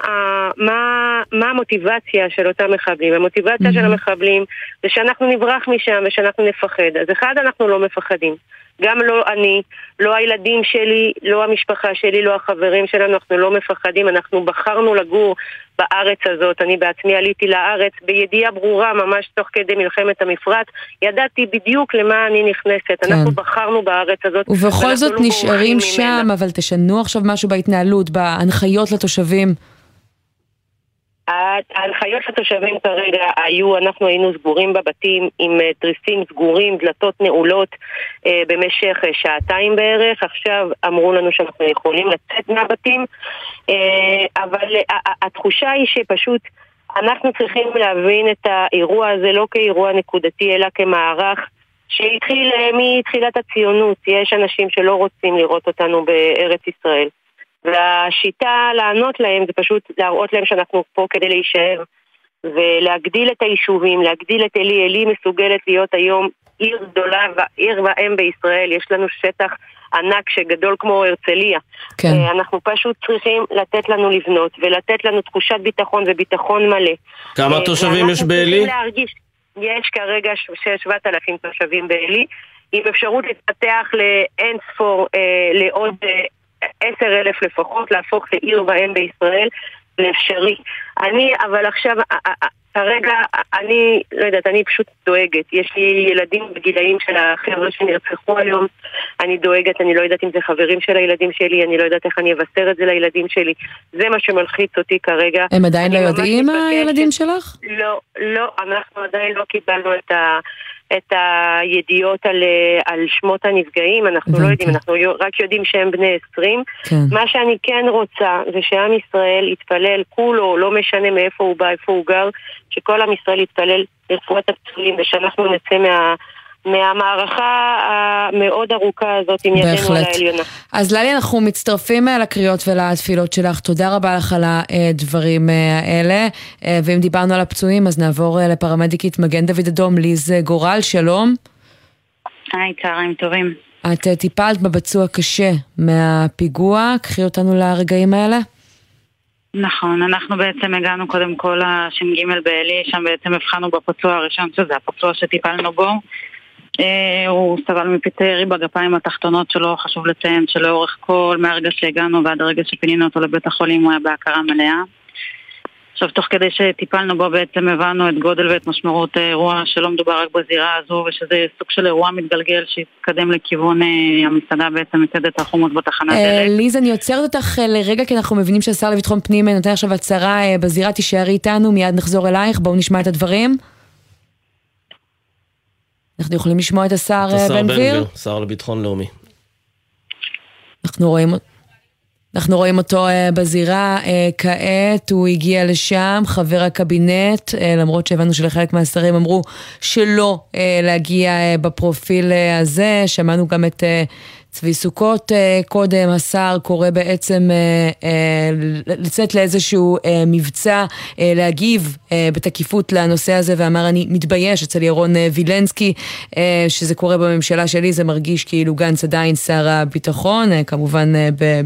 מה, מה המוטיבציה של אותם מחבלים, המוטיבציה mm-hmm. של המחבלים זה שאנחנו נברח משם ושאנחנו נפחד. אז אחד, אנחנו לא מפחדים. גם לא אני, לא הילדים שלי, לא המשפחה שלי, לא החברים שלנו, אנחנו לא מפחדים, אנחנו בחרנו לגור בארץ הזאת. אני בעצמי עליתי לארץ בידיעה ברורה, ממש תוך כדי מלחמת המפרץ. ידעתי בדיוק למה אני נכנסת. כן. אנחנו בחרנו בארץ הזאת. ובכל זאת לא נשארים שם, ממנה. אבל תשנו עכשיו משהו בהתנהלות, בהנחיות לתושבים. ההנחיות לתושבים כרגע היו, אנחנו היינו סגורים בבתים עם אה, תריסים סגורים, דלתות נעולות אה, במשך אה, שעתיים בערך. עכשיו אמרו לנו שאנחנו יכולים לצאת מהבתים, אבל התחושה היא שפשוט אנחנו צריכים להבין את האירוע הזה לא כאירוע נקודתי אלא כמערך שהתחיל מתחילת הציונות. יש אנשים שלא רוצים לראות אותנו בארץ ישראל. והשיטה לענות להם זה פשוט להראות להם שאנחנו פה כדי להישאר ולהגדיל את היישובים, להגדיל את עלי. עלי מסוגלת להיות היום עיר גדולה, עיר ואם בישראל, יש לנו שטח ענק שגדול כמו הרצליה. כן. אה, אנחנו פשוט צריכים לתת לנו לבנות ולתת לנו תחושת ביטחון וביטחון מלא. כמה אה, תושבים יש בעלי? להרגיש, יש כרגע 7,000 תושבים בעלי, עם אפשרות להתפתח לאין ספור, אה, לעוד אה, עשר אלף לפחות, להפוך לעיר ואם בישראל, זה אפשרי. אני, אבל עכשיו, כרגע, אני, לא יודעת, אני פשוט דואגת. יש לי ילדים בגילאים של החבר'ה שנרצחו היום, אני דואגת, אני לא יודעת אם זה חברים של הילדים שלי, אני לא יודעת איך אני אבשר את זה לילדים שלי. זה מה שמלחיץ אותי כרגע. הם עדיין לא יודעים, הילדים שלך? לא, לא, אנחנו עדיין לא קיבלנו את ה... את הידיעות על, אה, על שמות הנפגעים, אנחנו לא יודעים, אנחנו רק יודעים שהם בני 20. כן. מה שאני כן רוצה זה שעם ישראל יתפלל כולו, לא משנה מאיפה הוא בא, איפה הוא גר, שכל עם ישראל יתפלל לרפואת הפצועים ושאנחנו נצא מה... מהמערכה המאוד ארוכה הזאת עם ידינו על העליונה. אז ללי, אנחנו מצטרפים אה, לקריאות ולתפילות שלך. תודה רבה לך על הדברים אה, האלה. אה, ואם דיברנו על הפצועים, אז נעבור לפרמדיקית מגן דוד אדום, ליז גורל, שלום. היי, צהריים טובים. את טיפלת בפצוע קשה מהפיגוע, קחי אותנו לרגעים האלה. נכון, אנחנו בעצם הגענו קודם כל לש"ג בעלי, שם בעצם הבחנו בפצוע הראשון, שזה הפצוע שטיפלנו בו. אה, הוא סבל מפצעי ירי בגפיים התחתונות שלו, חשוב לציין שלאורך כל, מהרגע שהגענו ועד הרגע שפינינו אותו לבית החולים הוא היה בהכרה מלאה. עכשיו, תוך כדי שטיפלנו בו בעצם הבנו את גודל ואת משמעות האירוע, שלא מדובר רק בזירה הזו, ושזה סוג של אירוע מתגלגל שהתקדם לכיוון אה, המסעדה בעצם מצדת החומות בתחנת אה, דלק. ליז, אני עוצרת אותך לרגע, כי אנחנו מבינים שהשר לביטחון פנים נותן עכשיו הצהרה בזירה, תישארי איתנו, מיד נחזור אלייך, בואו נשמע את הדברים. אנחנו יכולים לשמוע את השר בן גביר? שר לביטחון לאומי. אנחנו רואים... אנחנו רואים אותו uh, בזירה, uh, כעת הוא הגיע לשם, חבר הקבינט, למרות שהבנו שלחלק מהשרים אמרו שלא להגיע בפרופיל הזה, שמענו גם את... צבי סוכות אה, קודם, השר קורא בעצם אה, אה, לצאת לאיזשהו מבצע, להגיב בתקיפות לנושא הזה, ואמר אני מתבייש אצל ירון וילנסקי, שזה קורה בממשלה שלי, זה מרגיש כאילו גנץ עדיין שר הביטחון, כמובן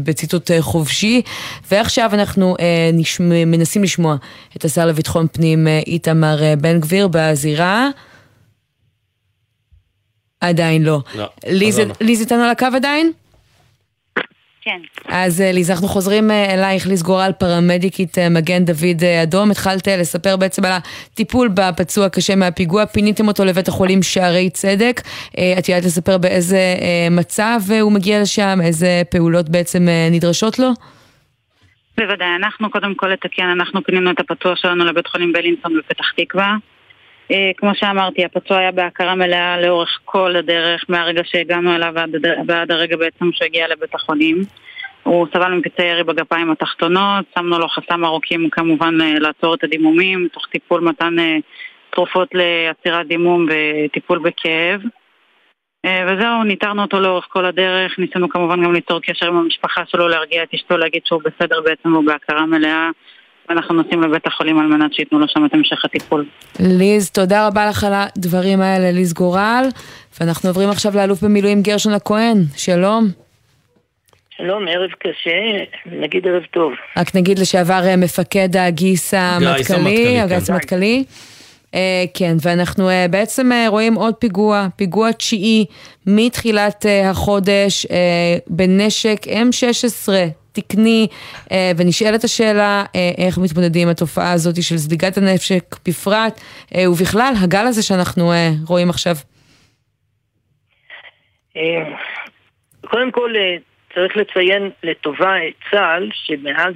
בציטוט חופשי. ועכשיו אנחנו מנסים לשמוע את השר לביטחון פנים איתמר בן גביר בזירה. עדיין לא. לא. ליז איתנו על הקו עדיין? כן. אז אה, ליז, אנחנו חוזרים אה, אלייך, ליז גורל, פרמדיקית אה, מגן דוד אדום. התחלת לספר בעצם על הטיפול בפצוע קשה מהפיגוע, פיניתם אותו לבית החולים שערי צדק. את יודעת לספר באיזה מצב הוא מגיע לשם, איזה פעולות בעצם נדרשות לו? בוודאי, אנחנו קודם כל לתקן, אנחנו פינינו את הפצוע שלנו לבית חולים בלינסון בפתח תקווה. אה, כמו שאמרתי, הפצוע היה בהכרה מלאה לאורך כל הדרך, מהרגע שהגענו אליו ועד, הרגע בעצם שהוא הגיע לבית החולים. הוא סבל מפצעי ירי בגפיים התחתונות, שמנו לו חסם ארוכים כמובן אה, לעצור את הדימומים, תוך טיפול מתן אה, תרופות לעצירת דימום וטיפול בכאב. וזהו, ניתרנו אותו לאורך כל הדרך, ניסינו כמובן גם ליצור קשר עם המשפחה שלו, להרגיע את אשתו, להגיד שהוא בסדר בעצם, הוא בהכרה מלאה. ואנחנו נוסעים לבית החולים על מנת שייתנו לו שם את המשך הטיפול. ליז, תודה רבה לך על הדברים האלה, ליז גורל. ואנחנו עוברים עכשיו לאלוף במילואים גרשון הכהן, שלום. שלום, ערב קשה, נגיד ערב טוב. רק נגיד לשעבר אה, מפקד הגיס המטכ"לי, הגיס כן. המטכ"לי. Uh, כן, ואנחנו uh, בעצם רואים עוד פיגוע, פיגוע תשיעי מתחילת החודש בנשק M16 תקני, אה, ונשאלת השאלה אה, איך מתמודדים עם התופעה הזאת של זליגת הנשק בפרט, אה, ובכלל, הגל הזה שאנחנו רואים עכשיו. קודם כל, צריך לציין לטובה את צה"ל, שמאז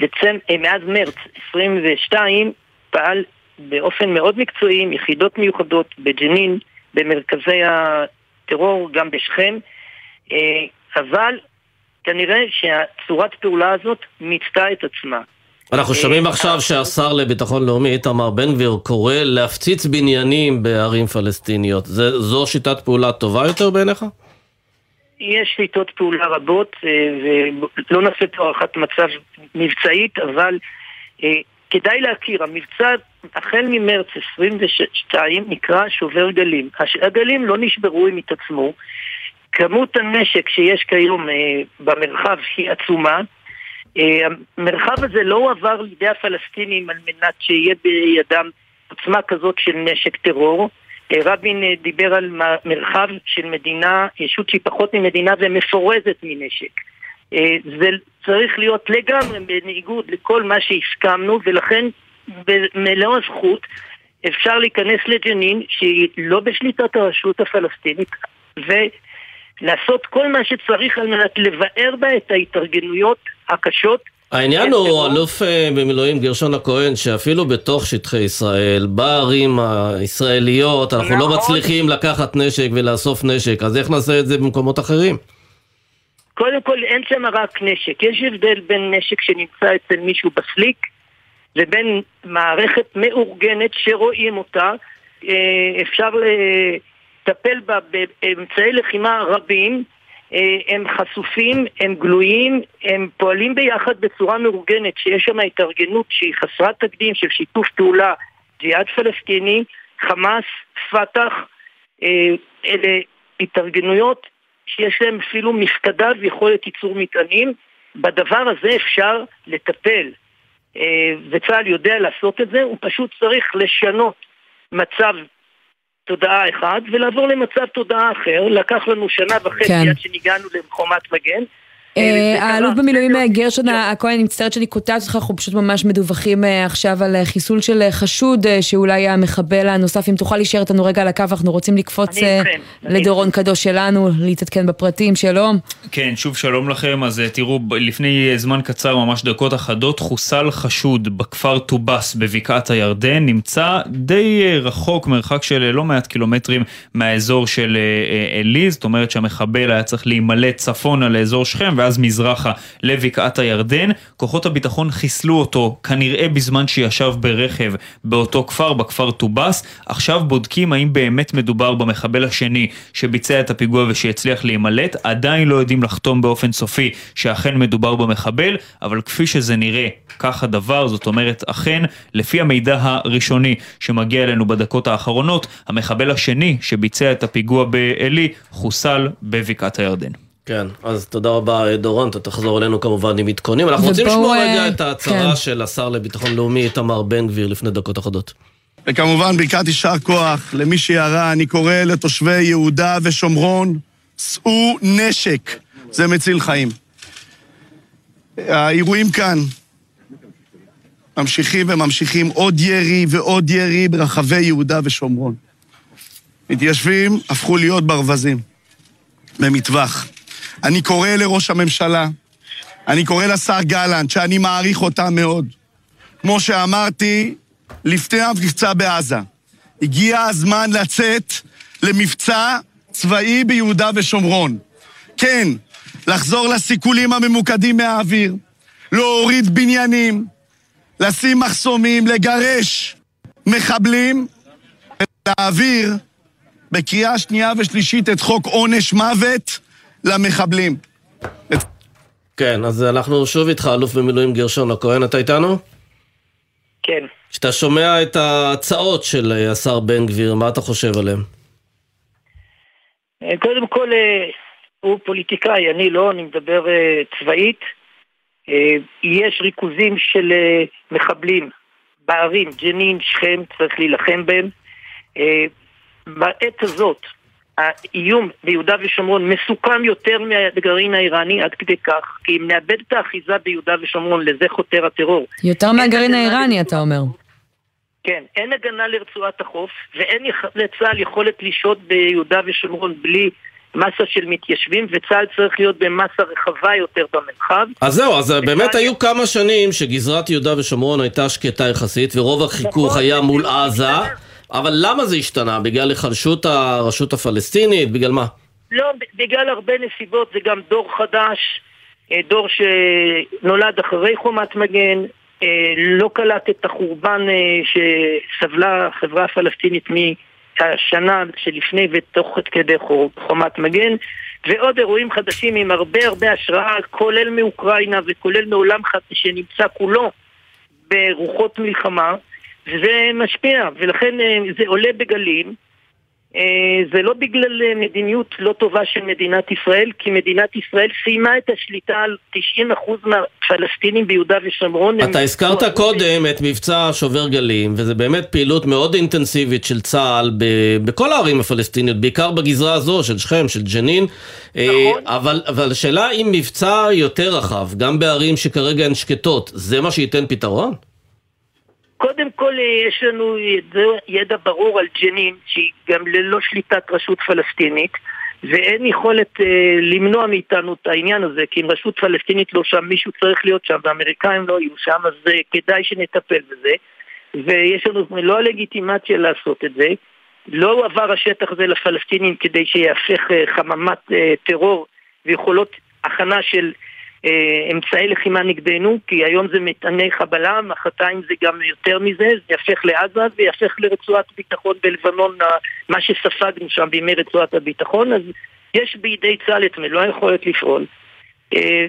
דצמ... מאז מרץ 22 פעל באופן מאוד מקצועי עם יחידות מיוחדות בג'נין, במרכזי הטרור, גם בשכם, אבל כנראה שהצורת פעולה הזאת מיצתה את עצמה. אנחנו שומעים עכשיו שהשר לביטחון לאומי איתמר בן גביר קורא להפציץ בניינים בערים פלסטיניות. זה, זו שיטת פעולה טובה יותר בעיניך? יש שיטות פעולה רבות, אה, ולא נעשה פה הערכת מצב מבצעית, אבל אה, כדאי להכיר, המבצע החל ממרץ 22 נקרא שובר גלים. הגלים לא נשברו, הם התעצמו. כמות הנשק שיש כיום אה, במרחב היא עצומה. אה, המרחב הזה לא הועבר לידי הפלסטינים על מנת שיהיה בידם עוצמה כזאת של נשק טרור. אה, רבין דיבר על מרחב של מדינה, ישות שהיא פחות ממדינה ומפורזת מנשק. זה צריך להיות לגמרי בניגוד לכל מה שהסכמנו, ולכן במלוא הזכות אפשר להיכנס לג'נין שהיא לא בשליטת הרשות הפלסטינית, ו... לעשות כל מה שצריך על מנת לבאר בה את ההתארגנויות הקשות. העניין הוא, אלוף אה, במילואים גרשון הכהן, שאפילו בתוך שטחי ישראל, בערים הישראליות, אנחנו לא מצליחים לקחת נשק ולאסוף נשק, אז איך נעשה את זה במקומות אחרים? קודם כל, אין שם רק נשק. יש הבדל בין נשק שנמצא אצל מישהו בסליק, לבין מערכת מאורגנת שרואים אותה. אה, אפשר לטפל בה באמצעי לחימה רבים, אה, הם חשופים, הם גלויים, הם פועלים ביחד בצורה מאורגנת, שיש שם התארגנות שהיא חסרת תקדים של שיתוף פעולה ג'יהאד פלסטיני, חמאס, פת"ח, אה, אלה התארגנויות שיש להם אפילו מפקדה ויכולת ייצור מטענים. בדבר הזה אפשר לטפל, אה, וצה"ל יודע לעשות את זה, הוא פשוט צריך לשנות מצב תודעה אחד ולעבור למצב תודעה אחר. לקח לנו שנה וחצי כן. עד שניגענו לחומת מגן. אה, אה, האלוף במילואים אה, גרשון הכהן, אני מצטערת שאני קוטעת אותך, אנחנו פשוט ממש מדווחים עכשיו על חיסול של חשוד שאולי המחבל הנוסף, אם תוכל להישאר איתנו רגע על הקו, אנחנו רוצים לקפוץ לדורון קדוש שלנו, להתעדכן בפרטים, שלום. כן, שוב שלום לכם, אז תראו, לפני זמן קצר, ממש דקות אחדות, חוסל חשוד בכפר טובאס בבקעת הירדן, נמצא די רחוק, מרחק של לא מעט קילומטרים מהאזור של עלי, זאת אומרת שהמחבל היה צריך להימלט צפונה לאזור שכם, ואז מזרחה לבקעת הירדן. כוחות הביטחון חיסלו אותו כנראה בזמן שישב ברכב באותו כפר, בכפר טובאס. עכשיו בודקים האם באמת מדובר במחבל השני שביצע את הפיגוע ושהצליח להימלט. עדיין לא יודעים לחתום באופן סופי שאכן מדובר במחבל, אבל כפי שזה נראה, כך הדבר, זאת אומרת, אכן, לפי המידע הראשוני שמגיע אלינו בדקות האחרונות, המחבל השני שביצע את הפיגוע בעלי חוסל בבקעת הירדן. כן, אז תודה רבה דורון, אתה תחזור אלינו כמובן עם עדכונים. אנחנו רוצים לשמוע רגע אה, את ההצהרה כן. של השר לביטחון לאומי איתמר בן גביר לפני דקות אחדות. וכמובן ברכת יישר כוח למי שירה, אני קורא לתושבי יהודה ושומרון, שאו נשק, זה מציל חיים. האירועים כאן ממשיכים וממשיכים עוד ירי ועוד ירי ברחבי יהודה ושומרון. מתיישבים הפכו להיות ברווזים, במטווח. אני קורא לראש הממשלה, אני קורא לשר גלנט, שאני מעריך אותם מאוד. כמו שאמרתי, לפני המבצע בעזה, הגיע הזמן לצאת למבצע צבאי ביהודה ושומרון. כן, לחזור לסיכולים הממוקדים מהאוויר, להוריד בניינים, לשים מחסומים, לגרש מחבלים, ולהעביר בקריאה שנייה ושלישית את חוק עונש מוות למחבלים. כן, אז אנחנו שוב איתך, אלוף במילואים גרשון הכהן, אתה איתנו? כן. כשאתה שומע את ההצעות של אה, השר בן גביר, מה אתה חושב עליהן? אה, קודם כל, אה, הוא פוליטיקאי, אני לא, אני מדבר צבאית. יש ריכוזים של מחבלים בערים, ג'נין, שכם, צריך להילחם בהם. בעת הזאת, האיום ביהודה ושומרון מסוכם יותר מהגרעין האיראני עד כדי כך, כי אם נאבד את האחיזה ביהודה ושומרון, לזה חותר הטרור. יותר מהגרעין האיראני, אתה אומר. כן, אין הגנה לרצועת החוף, ואין לצה"ל יכולת לשהות ביהודה ושומרון בלי מסה של מתיישבים, וצה"ל צריך להיות במסה רחבה יותר במרחב. אז זהו, אז באמת היו כמה שנים שגזרת יהודה ושומרון הייתה שקטה יחסית, ורוב החיכוך נכון, היה מול עזה. אבל למה זה השתנה? בגלל היחלשות הרשות הפלסטינית? בגלל מה? לא, בגלל הרבה נסיבות, זה גם דור חדש, אה, דור שנולד אחרי חומת מגן, אה, לא קלט את החורבן אה, שסבלה החברה הפלסטינית מהשנה שלפני ותוך כדי חומת מגן, ועוד אירועים חדשים עם הרבה הרבה השראה, כולל מאוקראינה וכולל מעולם שנמצא כולו ברוחות מלחמה. וזה משפיע, ולכן אה, זה עולה בגלים. אה, זה לא בגלל אה, מדיניות לא טובה של מדינת ישראל, כי מדינת ישראל סיימה את השליטה על 90% מהפלסטינים ביהודה ושומרון. אתה הזכרת קודם את מבצע שובר גלים, וזה באמת פעילות מאוד אינטנסיבית של צה"ל בכל הערים הפלסטיניות, בעיקר בגזרה הזו של שכם, של ג'נין. נכון. אבל, אבל השאלה אם מבצע יותר רחב, גם בערים שכרגע הן שקטות, זה מה שייתן פתרון? קודם כל אה, יש לנו ידע, ידע ברור על ג'נין שהיא גם ללא שליטת רשות פלסטינית ואין יכולת אה, למנוע מאיתנו את העניין הזה כי אם רשות פלסטינית לא שם מישהו צריך להיות שם והאמריקאים לא יהיו שם אז אה, כדאי שנטפל בזה. ויש לנו לא הלגיטימציה לעשות את זה. לא הועבר השטח הזה לפלסטינים כדי שיהפך אה, חממת אה, טרור ויכולות הכנה של אמצעי לחימה נגדנו, כי היום זה מטעני חבלה, מחרתיים זה גם יותר מזה, זה יהפך לעזה ויהפך לרצועת ביטחון בלבנון, מה שספגנו שם בימי רצועת הביטחון, אז יש בידי צה"ל את מלוא היכולת לפעול. אה,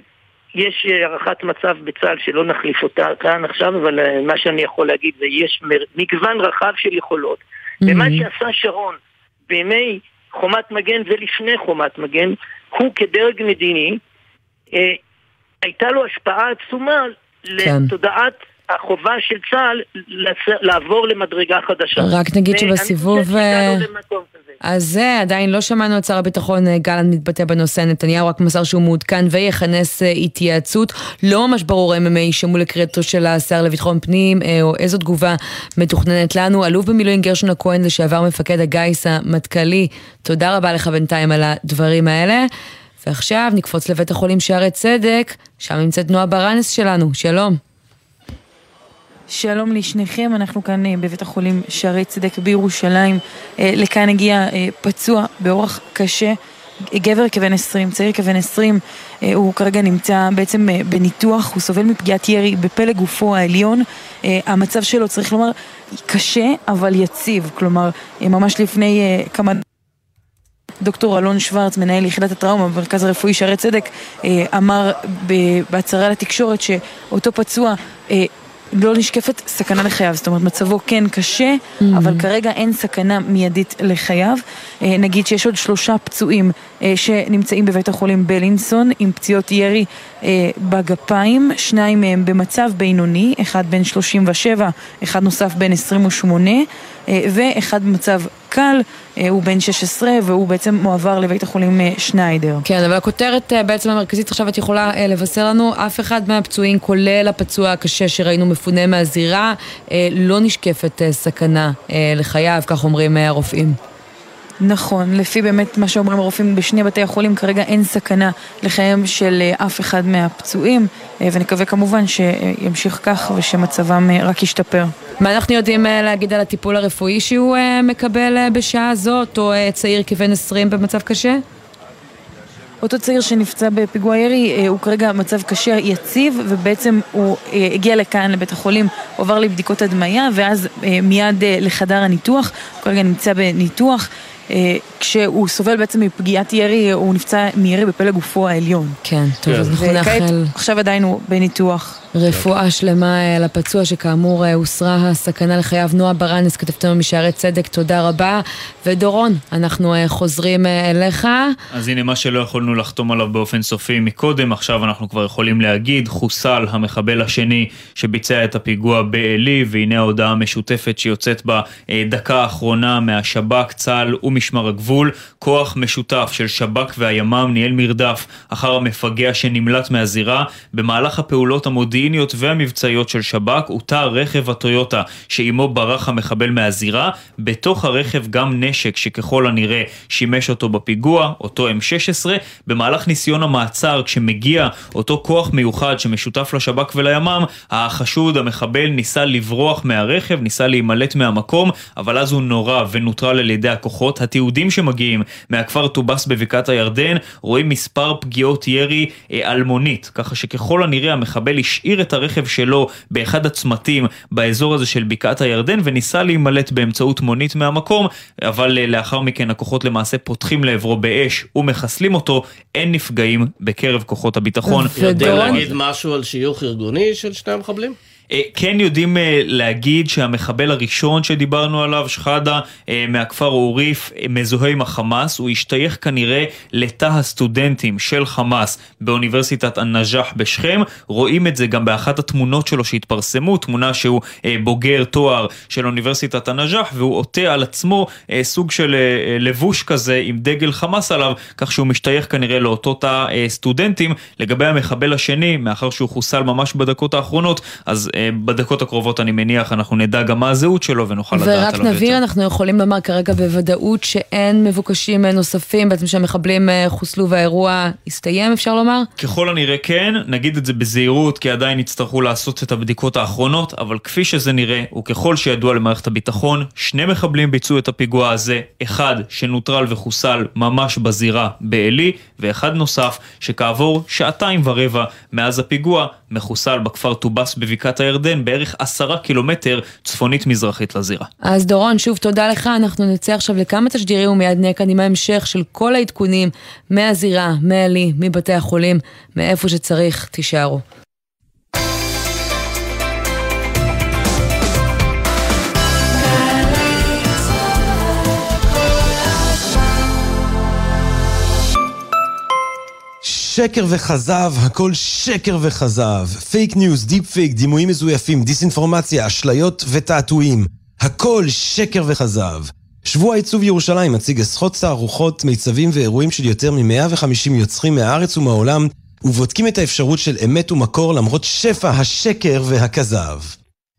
יש הערכת מצב בצה"ל שלא נחליף אותה כאן עכשיו, אבל אה, מה שאני יכול להגיד זה יש מגוון רחב של יכולות. Mm-hmm. ומה שעשה שרון בימי חומת מגן ולפני חומת מגן, הוא כדרג מדיני הייתה לו השפעה עצומה כן. לתודעת החובה של צה"ל לעבור למדרגה חדשה. רק נגיד שבסיבוב, שהגענו אה, זה, עדיין לא שמענו את שר הביטחון אה, גלנט מתבטא בנושא, נתניהו רק מסר שהוא מעודכן ויכנס אה, התייעצות. לא ממש ברור אם הם יישמעו לקריאתו של השר לביטחון פנים, אה, או איזו תגובה מתוכננת לנו. אלוף במילואים גרשון הכהן, לשעבר מפקד הגיס המטכ"לי, תודה רבה לך בינתיים על הדברים האלה. ועכשיו נקפוץ לבית החולים שערי צדק, שם נמצאת נועה ברנס שלנו, שלום. שלום לשניכם, אנחנו כאן אה, בבית החולים שערי צדק בירושלים. אה, לכאן הגיע אה, פצוע באורח קשה, גבר כבן 20, צעיר כבן 20, הוא כרגע נמצא בעצם בניתוח, הוא סובל מפגיעת ירי בפלג גופו העליון. המצב שלו, צריך לומר, קשה אבל יציב, כלומר, ממש לפני כמה... דוקטור אלון שוורץ, מנהל יחידת הטראומה במרכז הרפואי שערי צדק, אמר בהצהרה לתקשורת שאותו פצוע לא נשקפת סכנה לחייו, זאת אומרת מצבו כן קשה, mm-hmm. אבל כרגע אין סכנה מיידית לחייו. אה, נגיד שיש עוד שלושה פצועים אה, שנמצאים בבית החולים בלינסון עם פציעות ירי אה, בגפיים, שניים מהם במצב בינוני, אחד בן 37, אחד נוסף בן 28 ואחד במצב קל, הוא בן 16 והוא בעצם מועבר לבית החולים שניידר. כן, אבל הכותרת בעצם המרכזית עכשיו את יכולה לבשר לנו, אף אחד מהפצועים, כולל הפצוע הקשה שראינו מפונה מהזירה, לא נשקפת סכנה לחייו, כך אומרים הרופאים. נכון, לפי באמת מה שאומרים הרופאים בשני בתי החולים, כרגע אין סכנה לחייהם של אה, אף אחד מהפצועים, אה, ונקווה כמובן שימשיך כך ושמצבם אה, רק ישתפר. מה אנחנו יודעים להגיד על הטיפול הרפואי שהוא מקבל בשעה זאת, או צעיר כבן 20 במצב קשה? אותו צעיר שנפצע בפיגוע ירי הוא כרגע מצב קשה יציב ובעצם הוא הגיע לכאן לבית החולים, הוא עבר לבדיקות הדמיה ואז מיד לחדר הניתוח, הוא כרגע נמצא בניתוח כשהוא סובל בעצם מפגיעת ירי, הוא נפצע מירי בפלג גופו העליון. כן, טוב, אז אנחנו נאחל... עכשיו עדיין הוא בניתוח. רפואה שלמה אה, לפצוע שכאמור אה, הוסרה הסכנה לחייו. נועה ברנס, כתבתנו משערי צדק, תודה רבה. ודורון, אנחנו חוזרים אליך. אז הנה מה שלא יכולנו לחתום עליו באופן סופי מקודם, עכשיו אנחנו כבר יכולים להגיד, חוסל המחבל השני שביצע את הפיגוע בעלי, והנה ההודעה המשותפת שיוצאת בדקה האחרונה מהשב"כ, צה"ל ומשמר הגבול. כוח משותף של שב"כ והימ"מ ניהל מרדף אחר המפגע שנמלט מהזירה. במהלך הפעולות המודיעיניות והמבצעיות של שב"כ הותר רכב הטויוטה שעימו ברח המחבל מהזירה. בתוך הרכב גם נשק שככל הנראה שימש אותו בפיגוע, אותו M16. במהלך ניסיון המעצר, כשמגיע אותו כוח מיוחד שמשותף לשב"כ ולימ"מ, החשוד, המחבל, ניסה לברוח מהרכב, ניסה להימלט מהמקום, אבל אז הוא נורה ונוטרל על ידי הכוחות. התיעודים שמגיעים מהכפר טובס בבקעת הירדן רואים מספר פגיעות ירי אה, אלמונית, ככה שככל הנראה המחבל השאיר את הרכב שלו באחד הצמתים באזור הזה של בקעת הירדן וניסה להימלט באמצעות מונית מהמקום, אבל אה, לאחר מכן הכוחות למעשה פותחים לעברו באש ומחסלים אותו, אין נפגעים בקרב כוחות הביטחון. יודע להגיד משהו על שיוך ארגוני של שני המחבלים? אה, כן יודעים אה, להגיד שהמחבל הראשון שדיברנו עליו, שחאדה אה, מהכפר עוריף, מזוהה עם החמאס, הוא השתייך כנראה לתא הסטודנטים של חמאס באוניברסיטת א-נג'אח בשכם, רואים את זה גם באחת התמונות שלו שהתפרסמו, תמונה שהוא בוגר תואר של אוניברסיטת א-נג'אח והוא עוטה על עצמו סוג של לבוש כזה עם דגל חמאס עליו, כך שהוא משתייך כנראה לאותו תא סטודנטים. לגבי המחבל השני, מאחר שהוא חוסל ממש בדקות האחרונות, אז בדקות הקרובות אני מניח אנחנו נדע גם מה הזהות שלו ונוכל לדעת עליו יותר. ורק נבהיר, אנחנו יכולים לומר כרגע בוודאות שאין מבוקשים נוספים, בעצם שהמחבלים אה, חוסלו והאירוע הסתיים, אפשר לומר? ככל הנראה כן, נגיד את זה בזהירות, כי עדיין יצטרכו לעשות את הבדיקות האחרונות, אבל כפי שזה נראה, וככל שידוע למערכת הביטחון, שני מחבלים ביצעו את הפיגוע הזה, אחד שנוטרל וחוסל ממש בזירה בעלי, ואחד נוסף שכעבור שעתיים ורבע מאז הפיגוע מחוסל בכפר טובס בבקעת הירדן, בערך עשרה קילומטר צפונית-מזרחית לזירה. אז דורון, שוב תודה לך, אנחנו נצא עכשיו לכמה תשדירים ומיד נהיה כאן עם ההמשך של כל העדכונים מהזירה, מאלי, מבתי החולים, מאיפה שצריך, תישארו. שקר וכזב, הכל שקר וכזב. fake news, deep fake, דימויים מזויפים, דיסאינפורמציה, אשליות ותעתועים. הכל שקר וכזב. שבוע עיצוב ירושלים מציג עשרות תערוכות, מיצבים ואירועים של יותר מ-150 יוצרים מהארץ ומהעולם, ובודקים את האפשרות של אמת ומקור למרות שפע השקר והכזב.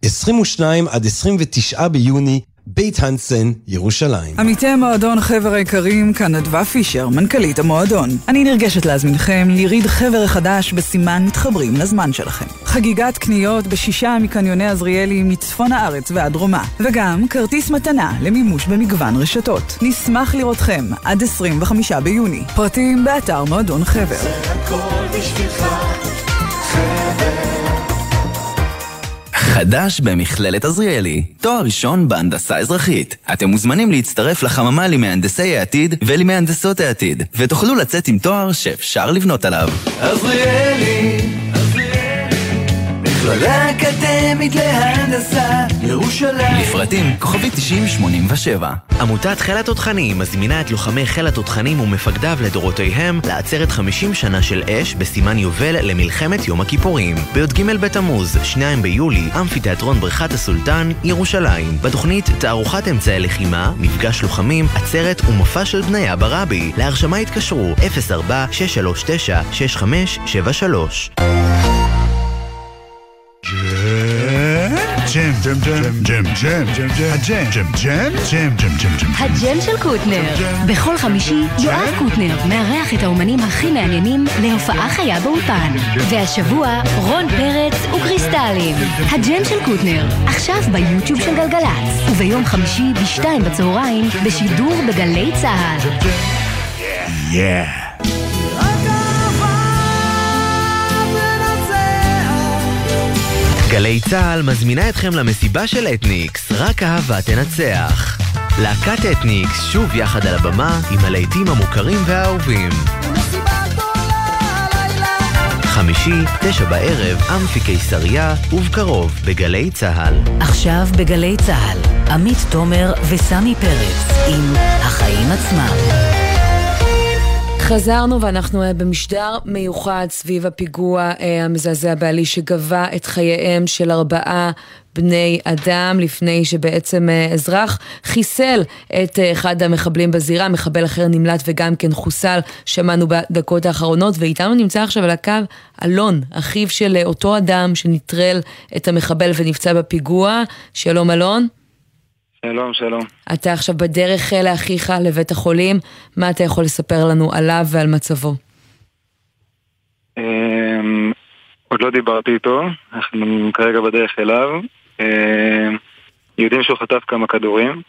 22 עד 29 ביוני, בית הנסן, ירושלים. עמיתי המועדון חבר היקרים, כאן אדווה פישר, מנכ"לית המועדון. אני נרגשת להזמינכם ליריד חבר החדש בסימן מתחברים לזמן שלכם. חגיגת קניות בשישה מקניוני עזריאלי מצפון הארץ ועד דרומה. וגם כרטיס מתנה למימוש במגוון רשתות. נשמח לראותכם עד 25 ביוני. פרטים באתר מועדון חבר. זה הכל בשבילך, חבר. חדש במכללת עזריאלי, תואר ראשון בהנדסה אזרחית. אתם מוזמנים להצטרף לחממה למהנדסי העתיד ולמהנדסות העתיד, ותוכלו לצאת עם תואר שאפשר לבנות עליו. עזריאלי מכללה אקדמית להנדסה, ירושלים. לפרטים, כוכבי 9087. עמותת חיל התותחנים מזמינה את לוחמי חיל התותחנים ומפקדיו לדורותיהם לעצרת 50 שנה של אש בסימן יובל למלחמת יום הכיפורים. בי"ג בתמוז, 2 ביולי, אמפיתיאטרון בריכת הסולטן, ירושלים. בתוכנית תערוכת אמצעי לחימה, מפגש לוחמים, עצרת ומופע של בניה ברבי. להרשמה התקשרו 04 639 6573 ג'אם, ג'אם, ג'אם, ג'אם, ג'אם, ג'אם, הג'אם, ג'אם, ג'אם, ג'אם, ג'אם, ג'אם, ג'אם. הג'אם של קוטנר. בכל חמישי יואב קוטנר מארח את האומנים הכי מעניינים להופעה חיה באולפן. והשבוע רון פרץ וקריסטלים. הג'אם של קוטנר, עכשיו ביוטיוב של גלגלצ. וביום חמישי בשתיים בצהריים בשידור בגלי צה"ל. Yeah. גלי צה"ל מזמינה אתכם למסיבה של אתניקס, רק אהבה תנצח. להקת אתניקס שוב יחד על הבמה עם הלהיטים המוכרים והאהובים. חמישי, תשע בערב, אמפי קיסריה, ובקרוב בגלי צה"ל. עכשיו בגלי צה"ל, עמית תומר וסמי פרץ עם החיים עצמם. חזרנו ואנחנו אה, במשדר מיוחד סביב הפיגוע אה, המזעזע בעלי שגבה את חייהם של ארבעה בני אדם לפני שבעצם אה, אזרח חיסל את אחד המחבלים בזירה, מחבל אחר נמלט וגם כן חוסל, שמענו בדקות האחרונות ואיתנו נמצא עכשיו על הקו אלון, אחיו של אותו אדם שנטרל את המחבל ונפצע בפיגוע, שלום אלון. שלום, שלום. אתה עכשיו בדרך לאחיך לבית החולים, מה אתה יכול לספר לנו עליו ועל מצבו? אמ, עוד לא דיברתי איתו, אנחנו כרגע בדרך אליו. אמ, יודעים שהוא חטף כמה כדורים,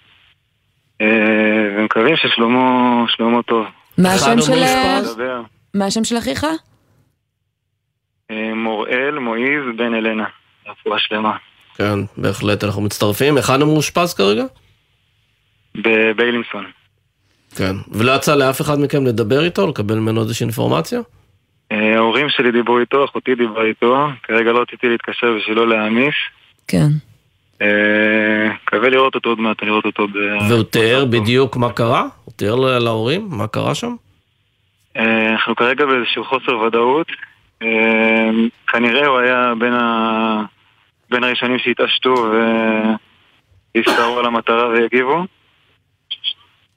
אמ, ומקווים ששלמה טוב. מה השם של... מה השם של אחיך? מוראל מועיז בן אלנה, רפואה שלמה. כן, בהחלט אנחנו מצטרפים. היכן הוא מאושפז כרגע? בביילינסון. כן, ולא יצא לאף אחד מכם לדבר איתו, לקבל ממנו איזושהי אינפורמציה? אה, ההורים שלי דיברו איתו, אחותי דיברה איתו, כרגע לא רציתי להתקשר בשביל לא להעמיס. כן. אה, מקווה לראות אותו עוד מעט, לראות אותו ב... והוא תיאר בדיוק מה קרה? הוא תיאר להורים מה קרה שם? אה, אנחנו כרגע באיזשהו חוסר ודאות. כנראה הוא היה בין ה... בין הראשונים שהתעשתו והסתערו על המטרה ויגיבו.